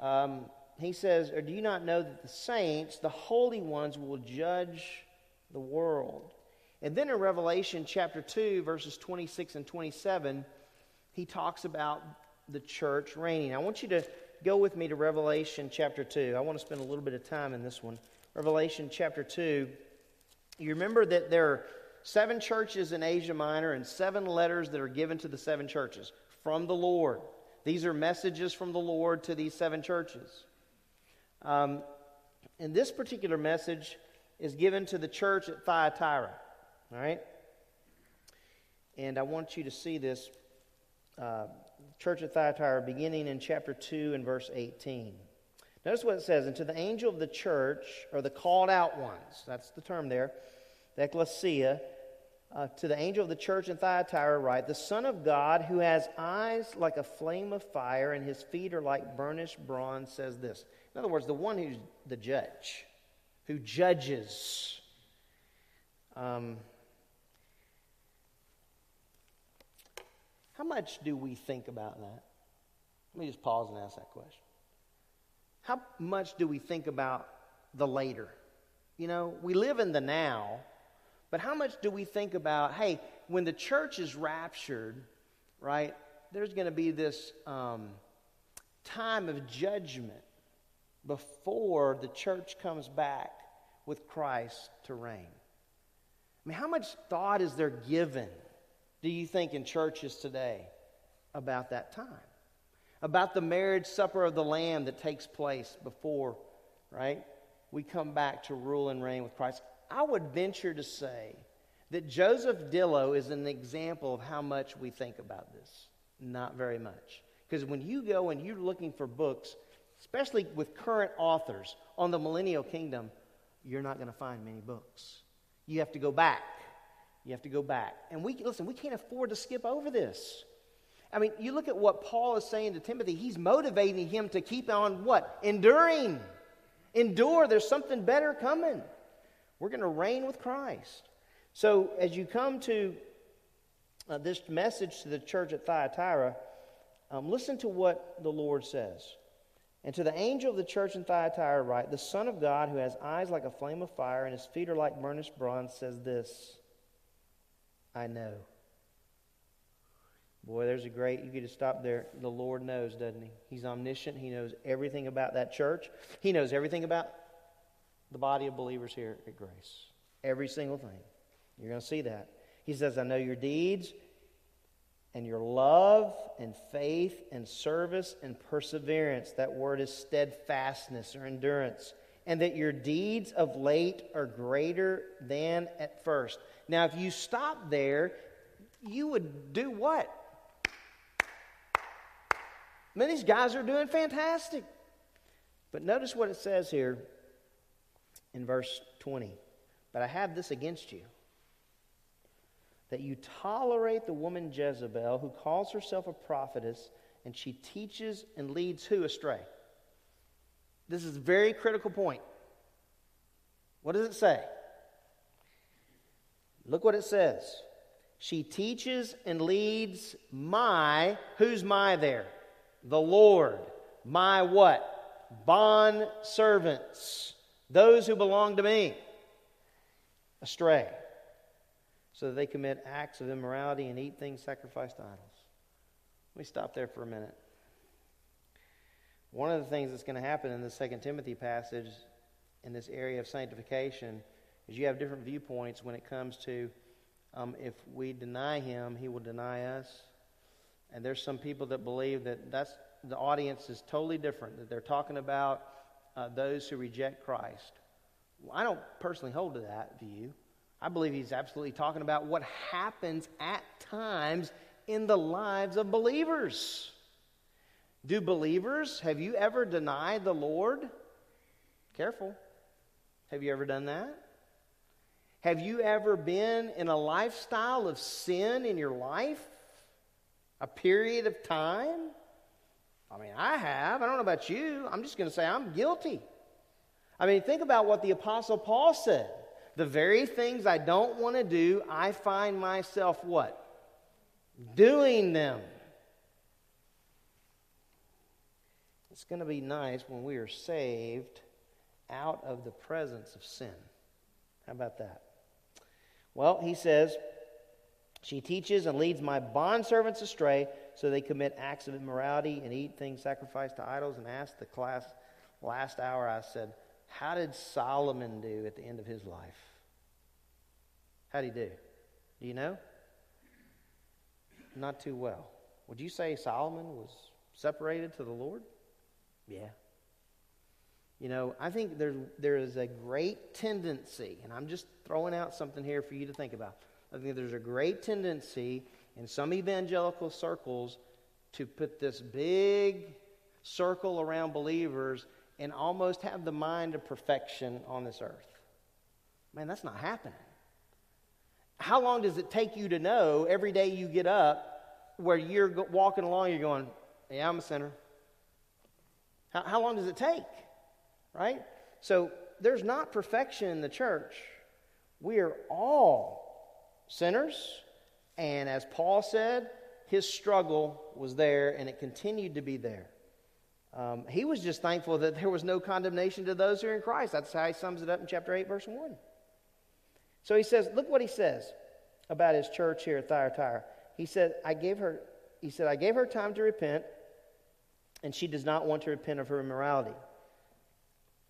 um, he says, Or do you not know that the saints, the holy ones, will judge the world? And then in Revelation chapter 2, verses 26 and 27, he talks about the church reigning. I want you to go with me to Revelation chapter 2. I want to spend a little bit of time in this one. Revelation chapter 2. You remember that there are seven churches in Asia Minor and seven letters that are given to the seven churches from the Lord. These are messages from the Lord to these seven churches. Um, and this particular message is given to the church at Thyatira. All right? And I want you to see this uh, church at Thyatira beginning in chapter 2 and verse 18. Notice what it says. And to the angel of the church, or the called out ones, that's the term there, the ecclesia, uh, to the angel of the church in Thyatira, write, The Son of God, who has eyes like a flame of fire and his feet are like burnished bronze, says this. In other words, the one who's the judge, who judges. Um, how much do we think about that? Let me just pause and ask that question. How much do we think about the later? You know, we live in the now, but how much do we think about, hey, when the church is raptured, right, there's going to be this um, time of judgment before the church comes back with Christ to reign. I mean, how much thought is there given, do you think, in churches today about that time? About the marriage supper of the Lamb that takes place before, right? We come back to rule and reign with Christ. I would venture to say that Joseph Dillow is an example of how much we think about this. Not very much. Because when you go and you're looking for books especially with current authors on the millennial kingdom, you're not going to find many books. You have to go back. You have to go back. And we listen, we can't afford to skip over this. I mean, you look at what Paul is saying to Timothy, he's motivating him to keep on what? Enduring. Endure. There's something better coming. We're going to reign with Christ. So, as you come to uh, this message to the church at Thyatira, um, listen to what the Lord says. And to the angel of the church in Thyatira write, The Son of God, who has eyes like a flame of fire and his feet are like burnished bronze, says this I know. Boy, there's a great, you get to stop there. The Lord knows, doesn't He? He's omniscient. He knows everything about that church. He knows everything about the body of believers here at Grace. Every single thing. You're going to see that. He says, I know your deeds and your love and faith and service and perseverance. That word is steadfastness or endurance. And that your deeds of late are greater than at first. Now, if you stop there, you would do what? I mean, these guys are doing fantastic. But notice what it says here in verse 20. But I have this against you that you tolerate the woman Jezebel, who calls herself a prophetess, and she teaches and leads who astray? This is a very critical point. What does it say? Look what it says. She teaches and leads my, who's my there? The Lord. My what? Bond servants. Those who belong to me. astray, so that they commit acts of immorality and eat things sacrificed to idols. Let me stop there for a minute. One of the things that's going to happen in the Second Timothy passage in this area of sanctification is you have different viewpoints when it comes to um, if we deny him, he will deny us. And there's some people that believe that that's the audience is totally different. That they're talking about uh, those who reject Christ. Well, I don't personally hold to that view. I believe he's absolutely talking about what happens at times in the lives of believers. Do believers, have you ever denied the Lord? Careful. Have you ever done that? Have you ever been in a lifestyle of sin in your life? A period of time? I mean, I have. I don't know about you. I'm just going to say I'm guilty. I mean, think about what the Apostle Paul said. The very things I don't want to do, I find myself what? Doing them. It's going to be nice when we are saved out of the presence of sin. How about that? Well, he says, She teaches and leads my bondservants astray, so they commit acts of immorality and eat things sacrificed to idols. And asked the class last hour, I said, How did Solomon do at the end of his life? How did he do? Do you know? Not too well. Would you say Solomon was separated to the Lord? Yeah. You know, I think there, there is a great tendency, and I'm just throwing out something here for you to think about. I think there's a great tendency in some evangelical circles to put this big circle around believers and almost have the mind of perfection on this earth. Man, that's not happening. How long does it take you to know every day you get up where you're walking along, you're going, Yeah, I'm a sinner? How, how long does it take? Right? So there's not perfection in the church. We are all sinners. And as Paul said, his struggle was there and it continued to be there. Um, he was just thankful that there was no condemnation to those who are in Christ. That's how he sums it up in chapter 8, verse 1. So he says, look what he says about his church here at Thyatira. He said, I gave her, he said, I gave her time to repent, and she does not want to repent of her immorality.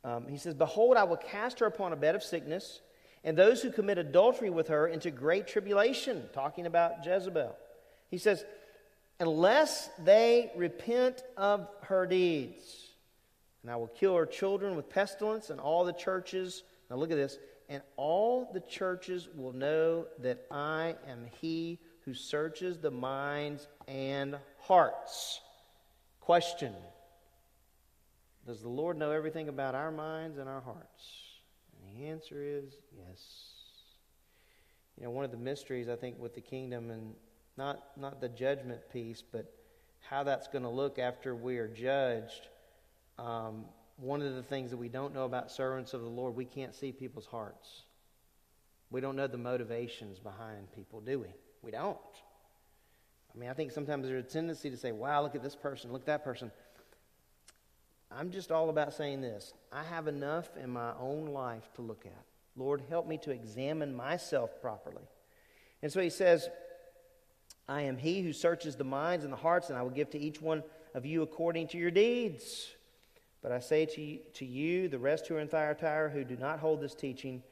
Um, he says, Behold, I will cast her upon a bed of sickness, and those who commit adultery with her into great tribulation, talking about Jezebel. He says, Unless they repent of her deeds, and I will kill her children with pestilence, and all the churches, now look at this, and all the churches will know that I am he who searches the minds and hearts. Question does the Lord know everything about our minds and our hearts? And the answer is yes. You know, one of the mysteries, I think, with the kingdom, and not, not the judgment piece, but how that's going to look after we are judged. Um, one of the things that we don't know about servants of the Lord, we can't see people's hearts. We don't know the motivations behind people, do we? We don't. I mean, I think sometimes there's a tendency to say, wow, look at this person, look at that person. I'm just all about saying this I have enough in my own life to look at. Lord, help me to examine myself properly. And so he says, I am he who searches the minds and the hearts, and I will give to each one of you according to your deeds. But I say to you, to you the rest who are in Thyatira, who do not hold this teaching,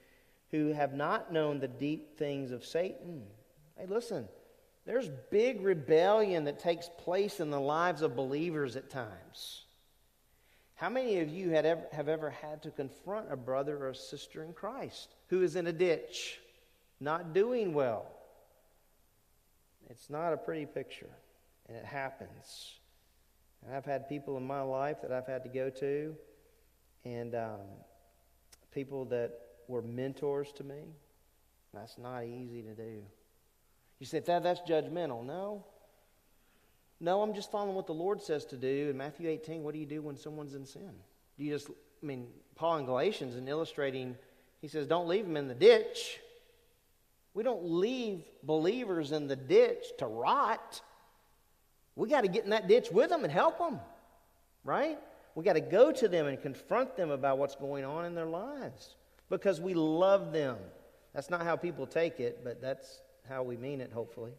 who have not known the deep things of Satan. Hey, listen, there's big rebellion that takes place in the lives of believers at times. How many of you ever, have ever had to confront a brother or a sister in Christ who is in a ditch, not doing well? It's not a pretty picture, and it happens. And I've had people in my life that I've had to go to, and um, people that were mentors to me. That's not easy to do. You say, that, that's judgmental. No, no, I'm just following what the Lord says to do. In Matthew 18, what do you do when someone's in sin? Do you just, I mean, Paul in Galatians, in illustrating, he says, don't leave them in the ditch. We don't leave believers in the ditch to rot. We got to get in that ditch with them and help them, right? We got to go to them and confront them about what's going on in their lives because we love them. That's not how people take it, but that's how we mean it, hopefully.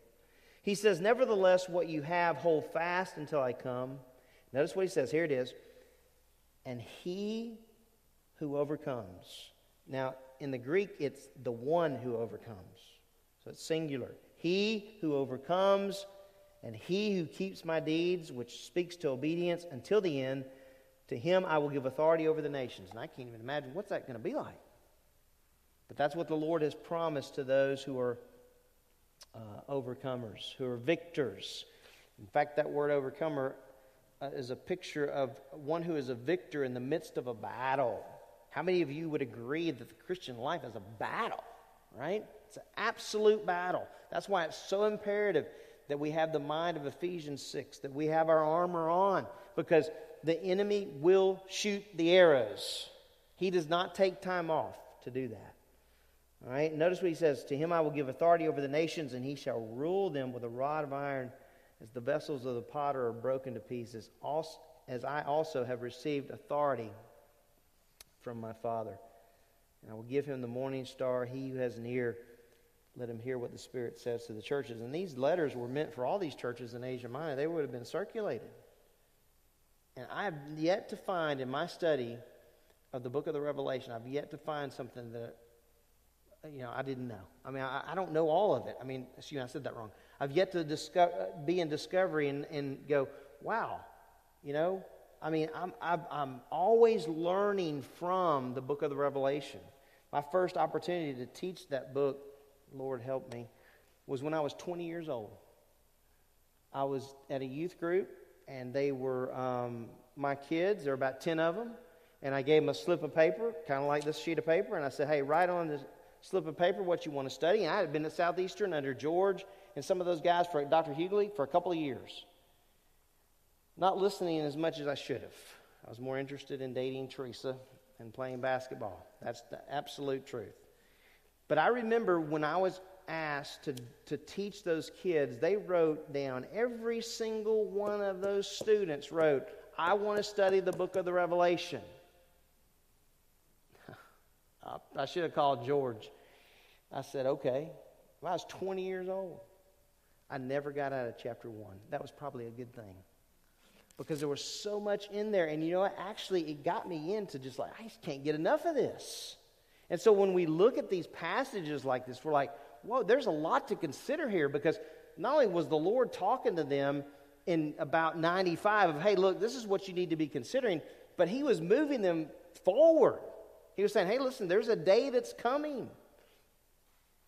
He says, Nevertheless, what you have, hold fast until I come. Notice what he says. Here it is. And he who overcomes. Now, in the Greek, it's the one who overcomes. So it's singular. He who overcomes and he who keeps my deeds, which speaks to obedience until the end, to him I will give authority over the nations. And I can't even imagine what's that going to be like. But that's what the Lord has promised to those who are uh, overcomers, who are victors. In fact, that word overcomer uh, is a picture of one who is a victor in the midst of a battle. How many of you would agree that the Christian life is a battle, right? It's an absolute battle. That's why it's so imperative that we have the mind of Ephesians 6, that we have our armor on, because the enemy will shoot the arrows. He does not take time off to do that. All right, notice what he says To him I will give authority over the nations, and he shall rule them with a rod of iron, as the vessels of the potter are broken to pieces, as I also have received authority from my Father. And I will give him the morning star. He who has an ear, let him hear what the Spirit says to the churches. And these letters were meant for all these churches in Asia Minor. They would have been circulated. And I have yet to find in my study of the book of the Revelation, I've yet to find something that you know I didn't know. I mean, I, I don't know all of it. I mean, excuse me, I said that wrong. I've yet to be in discovery and, and go, wow, you know. I mean, I'm, I'm, I'm always learning from the book of the Revelation. My first opportunity to teach that book Lord help me, was when I was 20 years old. I was at a youth group, and they were um, my kids. There were about 10 of them. And I gave them a slip of paper, kind of like this sheet of paper, and I said, hey, write on this slip of paper what you want to study. And I had been at Southeastern under George and some of those guys for Dr. Hughley for a couple of years. Not listening as much as I should have. I was more interested in dating Teresa and playing basketball. That's the absolute truth. But I remember when I was asked to, to teach those kids, they wrote down, every single one of those students wrote, I want to study the book of the Revelation. I should have called George. I said, okay. I was 20 years old. I never got out of chapter 1. That was probably a good thing. Because there was so much in there. And you know what? Actually, it got me into just like, I just can't get enough of this. And so when we look at these passages like this, we're like, whoa, there's a lot to consider here because not only was the Lord talking to them in about 95 of, hey, look, this is what you need to be considering, but He was moving them forward. He was saying, hey, listen, there's a day that's coming.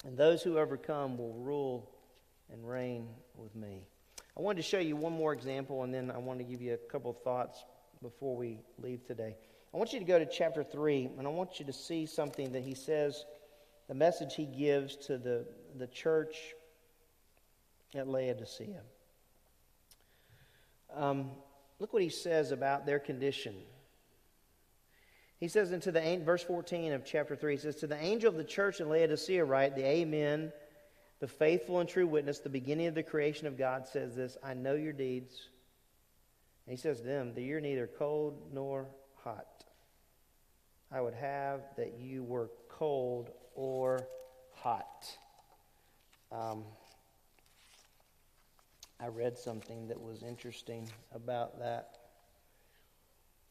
And those who overcome will rule and reign with me. I wanted to show you one more example, and then I want to give you a couple of thoughts before we leave today. I want you to go to chapter 3, and I want you to see something that he says, the message he gives to the, the church at Laodicea. Um, look what he says about their condition. He says into the verse 14 of chapter 3, he says, To the angel of the church in Laodicea write, the Amen, the faithful and true witness, the beginning of the creation of God says this, I know your deeds. And he says to them, that you're neither cold nor hot. I would have that you were cold or hot. Um, I read something that was interesting about that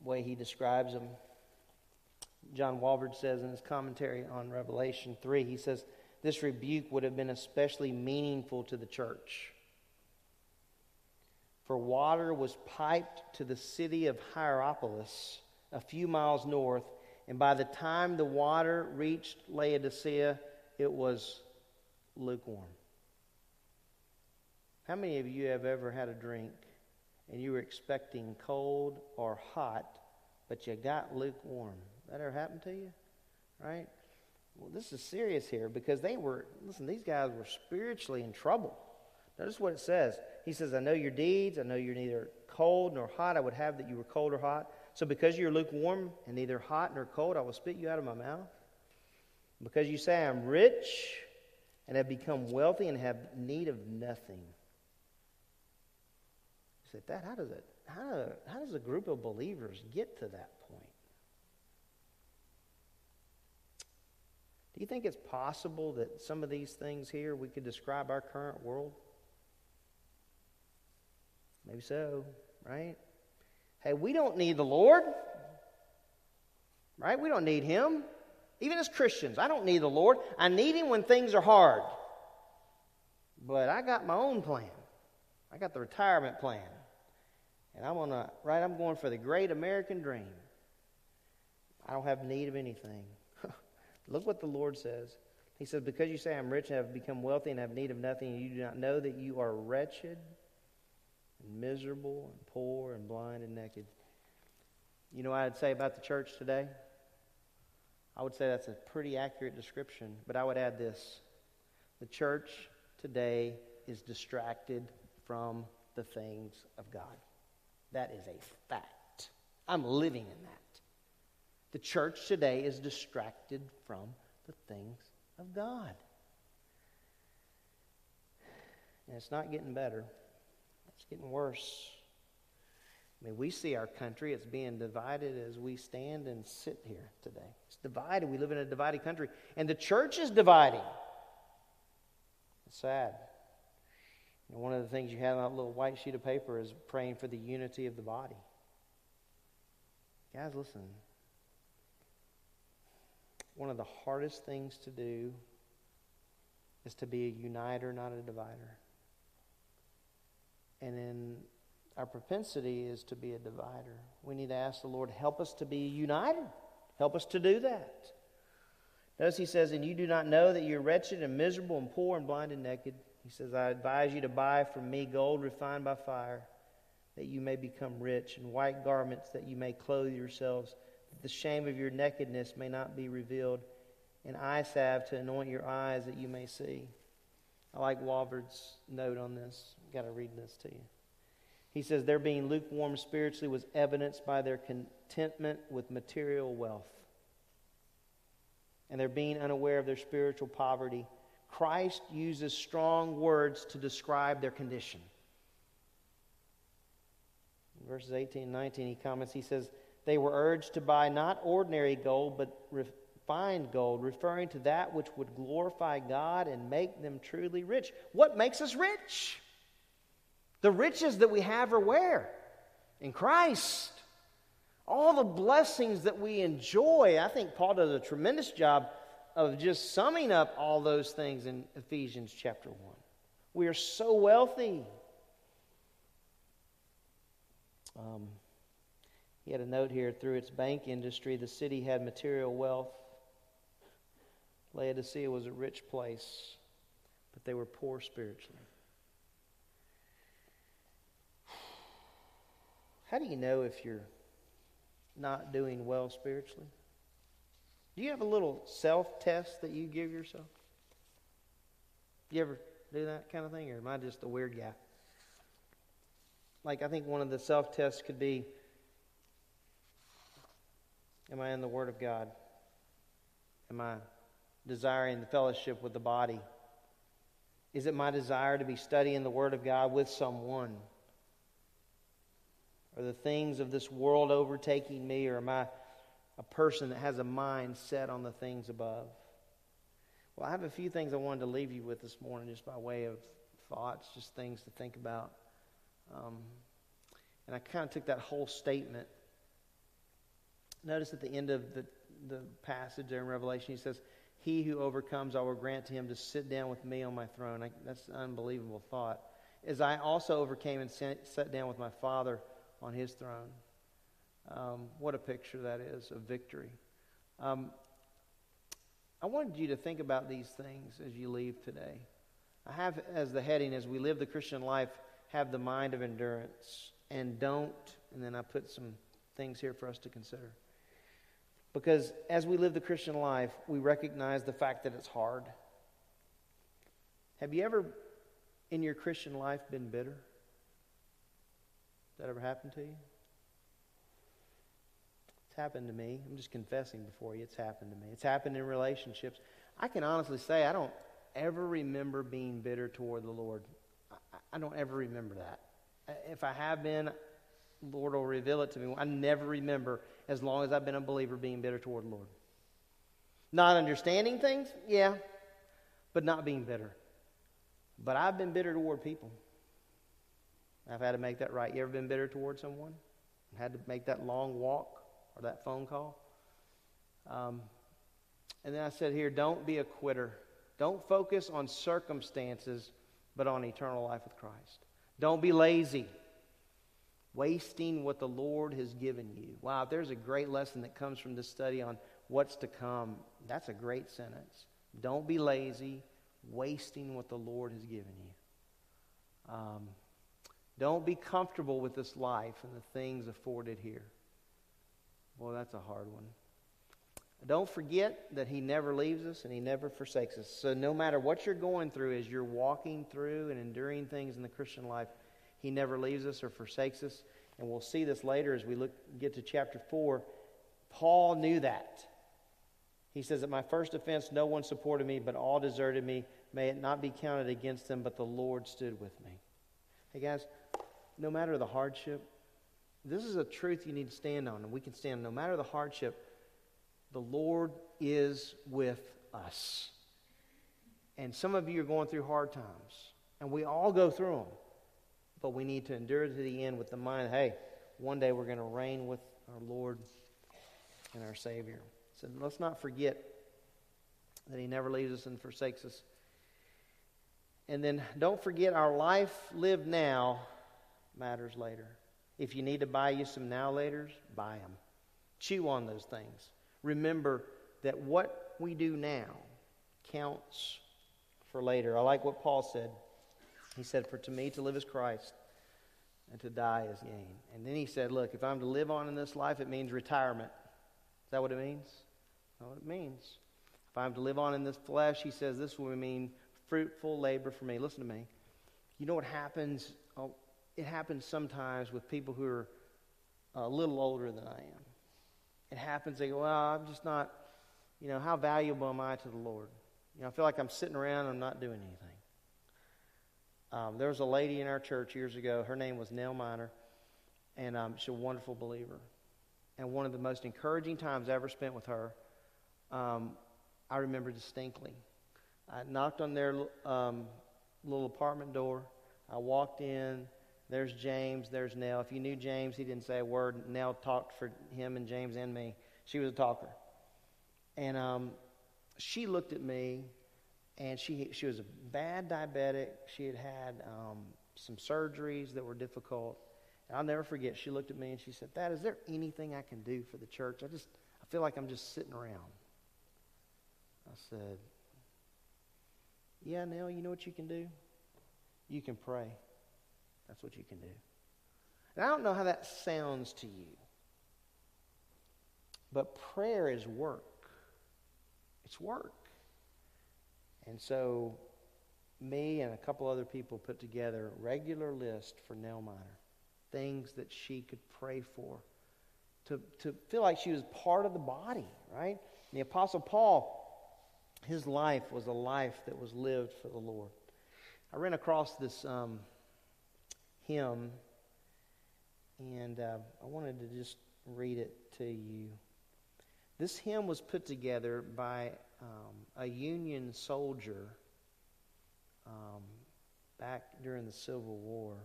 way he describes them. John Walvoord says in his commentary on Revelation 3, he says, This rebuke would have been especially meaningful to the church. For water was piped to the city of Hierapolis, a few miles north, and by the time the water reached Laodicea, it was lukewarm. How many of you have ever had a drink and you were expecting cold or hot, but you got lukewarm? That ever happened to you? Right? Well, this is serious here because they were, listen, these guys were spiritually in trouble. Notice what it says. He says, I know your deeds. I know you're neither cold nor hot. I would have that you were cold or hot. So because you're lukewarm and neither hot nor cold, I will spit you out of my mouth. Because you say, I'm rich and have become wealthy and have need of nothing. You say, that how does it how, how does a group of believers get to that point? Do you think it's possible that some of these things here we could describe our current world? Maybe so, right? Hey, we don't need the Lord, right? We don't need Him. Even as Christians, I don't need the Lord. I need Him when things are hard. But I got my own plan. I got the retirement plan. And I'm on a, right, I'm going for the great American dream. I don't have need of anything. Look what the Lord says. He says, Because you say I'm rich and have become wealthy and have need of nothing, and you do not know that you are wretched and miserable and poor and blind and naked. You know what I'd say about the church today? I would say that's a pretty accurate description, but I would add this. The church today is distracted from the things of God. That is a fact. I'm living in that. The church today is distracted from the things of God. And it's not getting better, it's getting worse. I mean, we see our country, it's being divided as we stand and sit here today. It's divided. We live in a divided country. And the church is dividing. It's sad. One of the things you have on that little white sheet of paper is praying for the unity of the body. Guys, listen. One of the hardest things to do is to be a uniter, not a divider. And in our propensity is to be a divider. We need to ask the Lord, help us to be united. Help us to do that. Notice he says, And you do not know that you're wretched and miserable and poor and blind and naked. He says, I advise you to buy from me gold refined by fire, that you may become rich, and white garments that you may clothe yourselves, that the shame of your nakedness may not be revealed, and eye salve to anoint your eyes that you may see. I like Walvoord's note on this. I've got to read this to you. He says, Their being lukewarm spiritually was evidenced by their contentment with material wealth and their being unaware of their spiritual poverty. Christ uses strong words to describe their condition. In verses 18 and 19, he comments, he says, They were urged to buy not ordinary gold, but refined gold, referring to that which would glorify God and make them truly rich. What makes us rich? The riches that we have are where? In Christ. All the blessings that we enjoy. I think Paul does a tremendous job of just summing up all those things in Ephesians chapter 1. We are so wealthy. Um, he had a note here through its bank industry, the city had material wealth. Laodicea was a rich place, but they were poor spiritually. How do you know if you're not doing well spiritually? Do you have a little self test that you give yourself? Do you ever do that kind of thing, or am I just a weird guy? Like, I think one of the self tests could be Am I in the Word of God? Am I desiring the fellowship with the body? Is it my desire to be studying the Word of God with someone? Are the things of this world overtaking me, or am I a person that has a mind set on the things above? Well, I have a few things I wanted to leave you with this morning, just by way of thoughts, just things to think about. Um, and I kind of took that whole statement. Notice at the end of the, the passage there in Revelation, he says, He who overcomes, I will grant to him to sit down with me on my throne. I, that's an unbelievable thought. As I also overcame and sat down with my Father on his throne. Um, what a picture that is of victory. Um, I wanted you to think about these things as you leave today. I have as the heading, as we live the Christian life, have the mind of endurance and don't, and then I put some things here for us to consider. Because as we live the Christian life, we recognize the fact that it's hard. Have you ever in your Christian life been bitter? that ever happened to you? It's happened to me. I'm just confessing before you. It's happened to me. It's happened in relationships. I can honestly say I don't ever remember being bitter toward the Lord. I, I don't ever remember that. If I have been, Lord will reveal it to me. I never remember, as long as I've been a believer, being bitter toward the Lord. Not understanding things? Yeah. But not being bitter. But I've been bitter toward people. I've had to make that right. You ever been bitter toward someone? Had to make that long walk or that phone call? Um, and then I said here, don't be a quitter. Don't focus on circumstances, but on eternal life with Christ. Don't be lazy, wasting what the Lord has given you. Wow, if there's a great lesson that comes from this study on what's to come, that's a great sentence. Don't be lazy, wasting what the Lord has given you. Um, don't be comfortable with this life and the things afforded here. Well, that's a hard one. Don't forget that He never leaves us and He never forsakes us. So, no matter what you're going through as you're walking through and enduring things in the Christian life, He never leaves us or forsakes us. And we'll see this later as we look, get to chapter 4. Paul knew that. He says, At my first offense, no one supported me, but all deserted me. May it not be counted against them, but the Lord stood with me. Hey, guys, no matter the hardship, this is a truth you need to stand on, and we can stand no matter the hardship the Lord is with us. And some of you are going through hard times, and we all go through them. But we need to endure to the end with the mind hey, one day we're going to reign with our Lord and our Savior. So let's not forget that He never leaves us and forsakes us. And then don't forget our life lived now matters later. If you need to buy you some now laters, buy them. Chew on those things remember that what we do now counts for later. I like what Paul said. He said, For to me to live is Christ, and to die is gain. And then he said, Look, if I'm to live on in this life, it means retirement. Is that what it means? That's what it means. If I'm to live on in this flesh, he says, this will mean fruitful labor for me. Listen to me. You know what happens? Oh, it happens sometimes with people who are a little older than I am it happens, they go, well, I'm just not, you know, how valuable am I to the Lord? You know, I feel like I'm sitting around and I'm not doing anything. Um, there was a lady in our church years ago. Her name was Nell Miner, and um, she's a wonderful believer. And one of the most encouraging times I ever spent with her, um, I remember distinctly. I knocked on their um, little apartment door. I walked in. There's James. There's Nell. If you knew James, he didn't say a word. Nell talked for him and James and me. She was a talker. And um, she looked at me, and she, she was a bad diabetic. She had had um, some surgeries that were difficult. And I'll never forget, she looked at me and she said, Dad, is there anything I can do for the church? I just, I feel like I'm just sitting around. I said, Yeah, Nell, you know what you can do? You can pray. That's what you can do. And I don't know how that sounds to you, but prayer is work. It's work. And so, me and a couple other people put together a regular list for Nell Miner, things that she could pray for, to, to feel like she was part of the body, right? And the Apostle Paul, his life was a life that was lived for the Lord. I ran across this. Um, hymn, and uh, I wanted to just read it to you. This hymn was put together by um, a Union soldier um, back during the Civil War.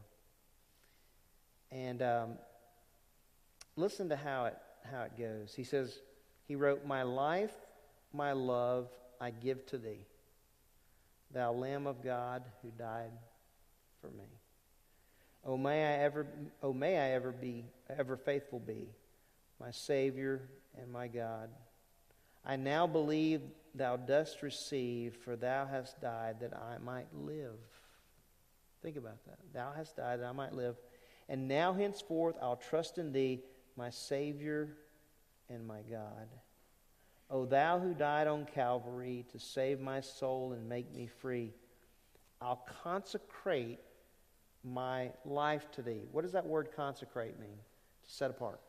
And um, listen to how it, how it goes. He says, He wrote, My life, my love, I give to thee, thou Lamb of God who died for me. Oh, may I ever, oh, may I ever be, ever faithful be, my Savior and my God. I now believe thou dost receive, for thou hast died that I might live. Think about that. Thou hast died that I might live. And now henceforth I'll trust in thee, my Savior and my God. O thou who died on Calvary to save my soul and make me free, I'll consecrate my life to thee. What does that word consecrate mean? To set apart.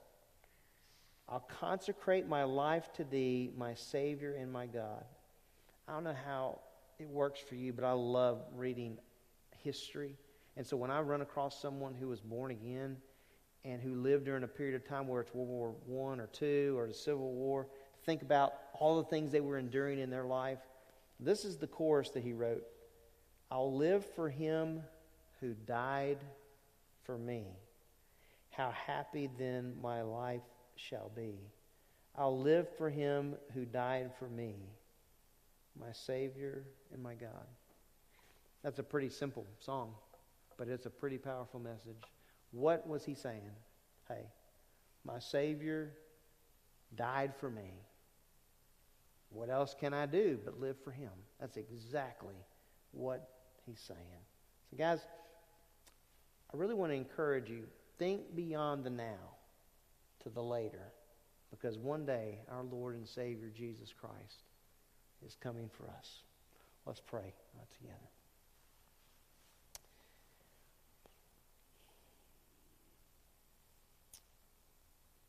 I'll consecrate my life to thee, my Savior and my God. I don't know how it works for you, but I love reading history. And so when I run across someone who was born again and who lived during a period of time where it's World War One or two or the Civil War, think about all the things they were enduring in their life. This is the chorus that he wrote I'll live for him who died for me. How happy then my life shall be. I'll live for him who died for me, my Savior and my God. That's a pretty simple song, but it's a pretty powerful message. What was he saying? Hey, my Savior died for me. What else can I do but live for him? That's exactly what he's saying. So, guys, I really want to encourage you think beyond the now to the later because one day our Lord and Savior Jesus Christ is coming for us. Let's pray uh, together.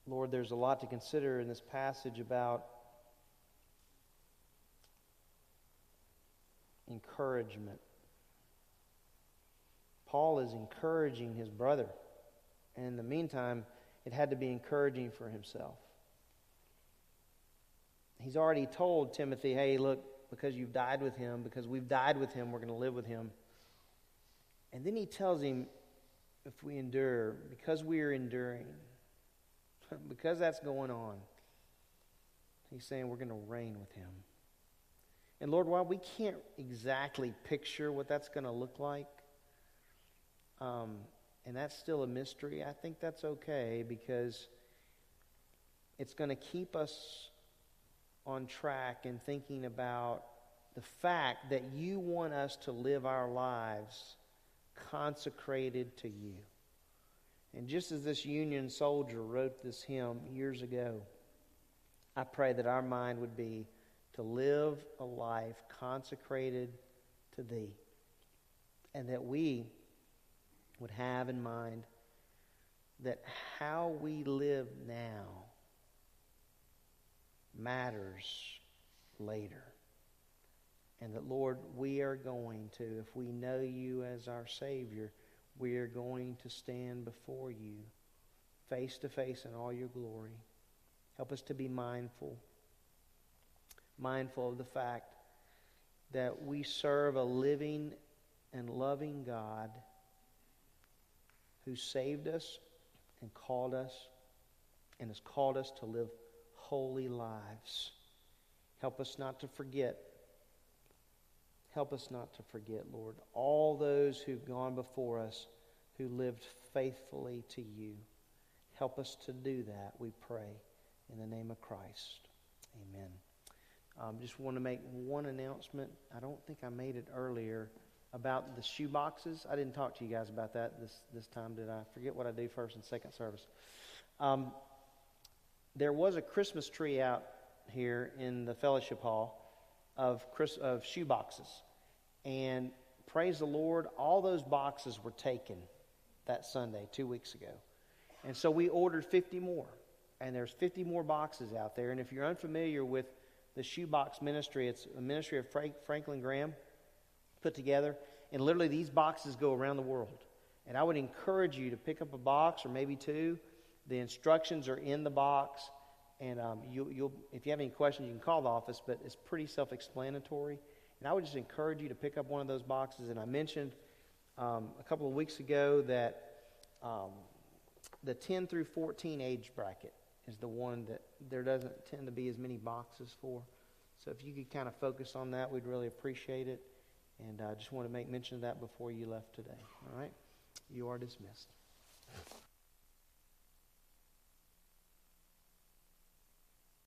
Lord, there's a lot to consider in this passage about encouragement. Paul is encouraging his brother. And in the meantime, it had to be encouraging for himself. He's already told Timothy, hey, look, because you've died with him, because we've died with him, we're going to live with him. And then he tells him, if we endure, because we are enduring, because that's going on, he's saying we're going to reign with him. And Lord, while we can't exactly picture what that's going to look like, um, and that's still a mystery, I think that's okay because it's going to keep us on track in thinking about the fact that you want us to live our lives consecrated to you. And just as this Union soldier wrote this hymn years ago, I pray that our mind would be to live a life consecrated to Thee. And that we would have in mind that how we live now matters later. And that, Lord, we are going to, if we know you as our Savior, we are going to stand before you face to face in all your glory. Help us to be mindful, mindful of the fact that we serve a living and loving God who saved us and called us and has called us to live holy lives. Help us not to forget. Help us not to forget, Lord, all those who've gone before us who lived faithfully to you. Help us to do that, we pray, in the name of Christ. Amen. Um, just want to make one announcement. I don't think I made it earlier about the shoe boxes. I didn't talk to you guys about that this, this time, did I? Forget what I do first and second service. Um, there was a Christmas tree out here in the fellowship hall of, Chris, of shoe boxes. And praise the Lord, all those boxes were taken that Sunday, two weeks ago. And so we ordered 50 more. And there's 50 more boxes out there. And if you're unfamiliar with the shoebox ministry, it's a ministry of Frank, Franklin Graham put together. And literally, these boxes go around the world. And I would encourage you to pick up a box or maybe two. The instructions are in the box. And um, you, will if you have any questions, you can call the office, but it's pretty self explanatory. And I would just encourage you to pick up one of those boxes. And I mentioned um, a couple of weeks ago that um, the 10 through 14 age bracket is the one that there doesn't tend to be as many boxes for. So if you could kind of focus on that, we'd really appreciate it. And I just want to make mention of that before you left today. All right? You are dismissed.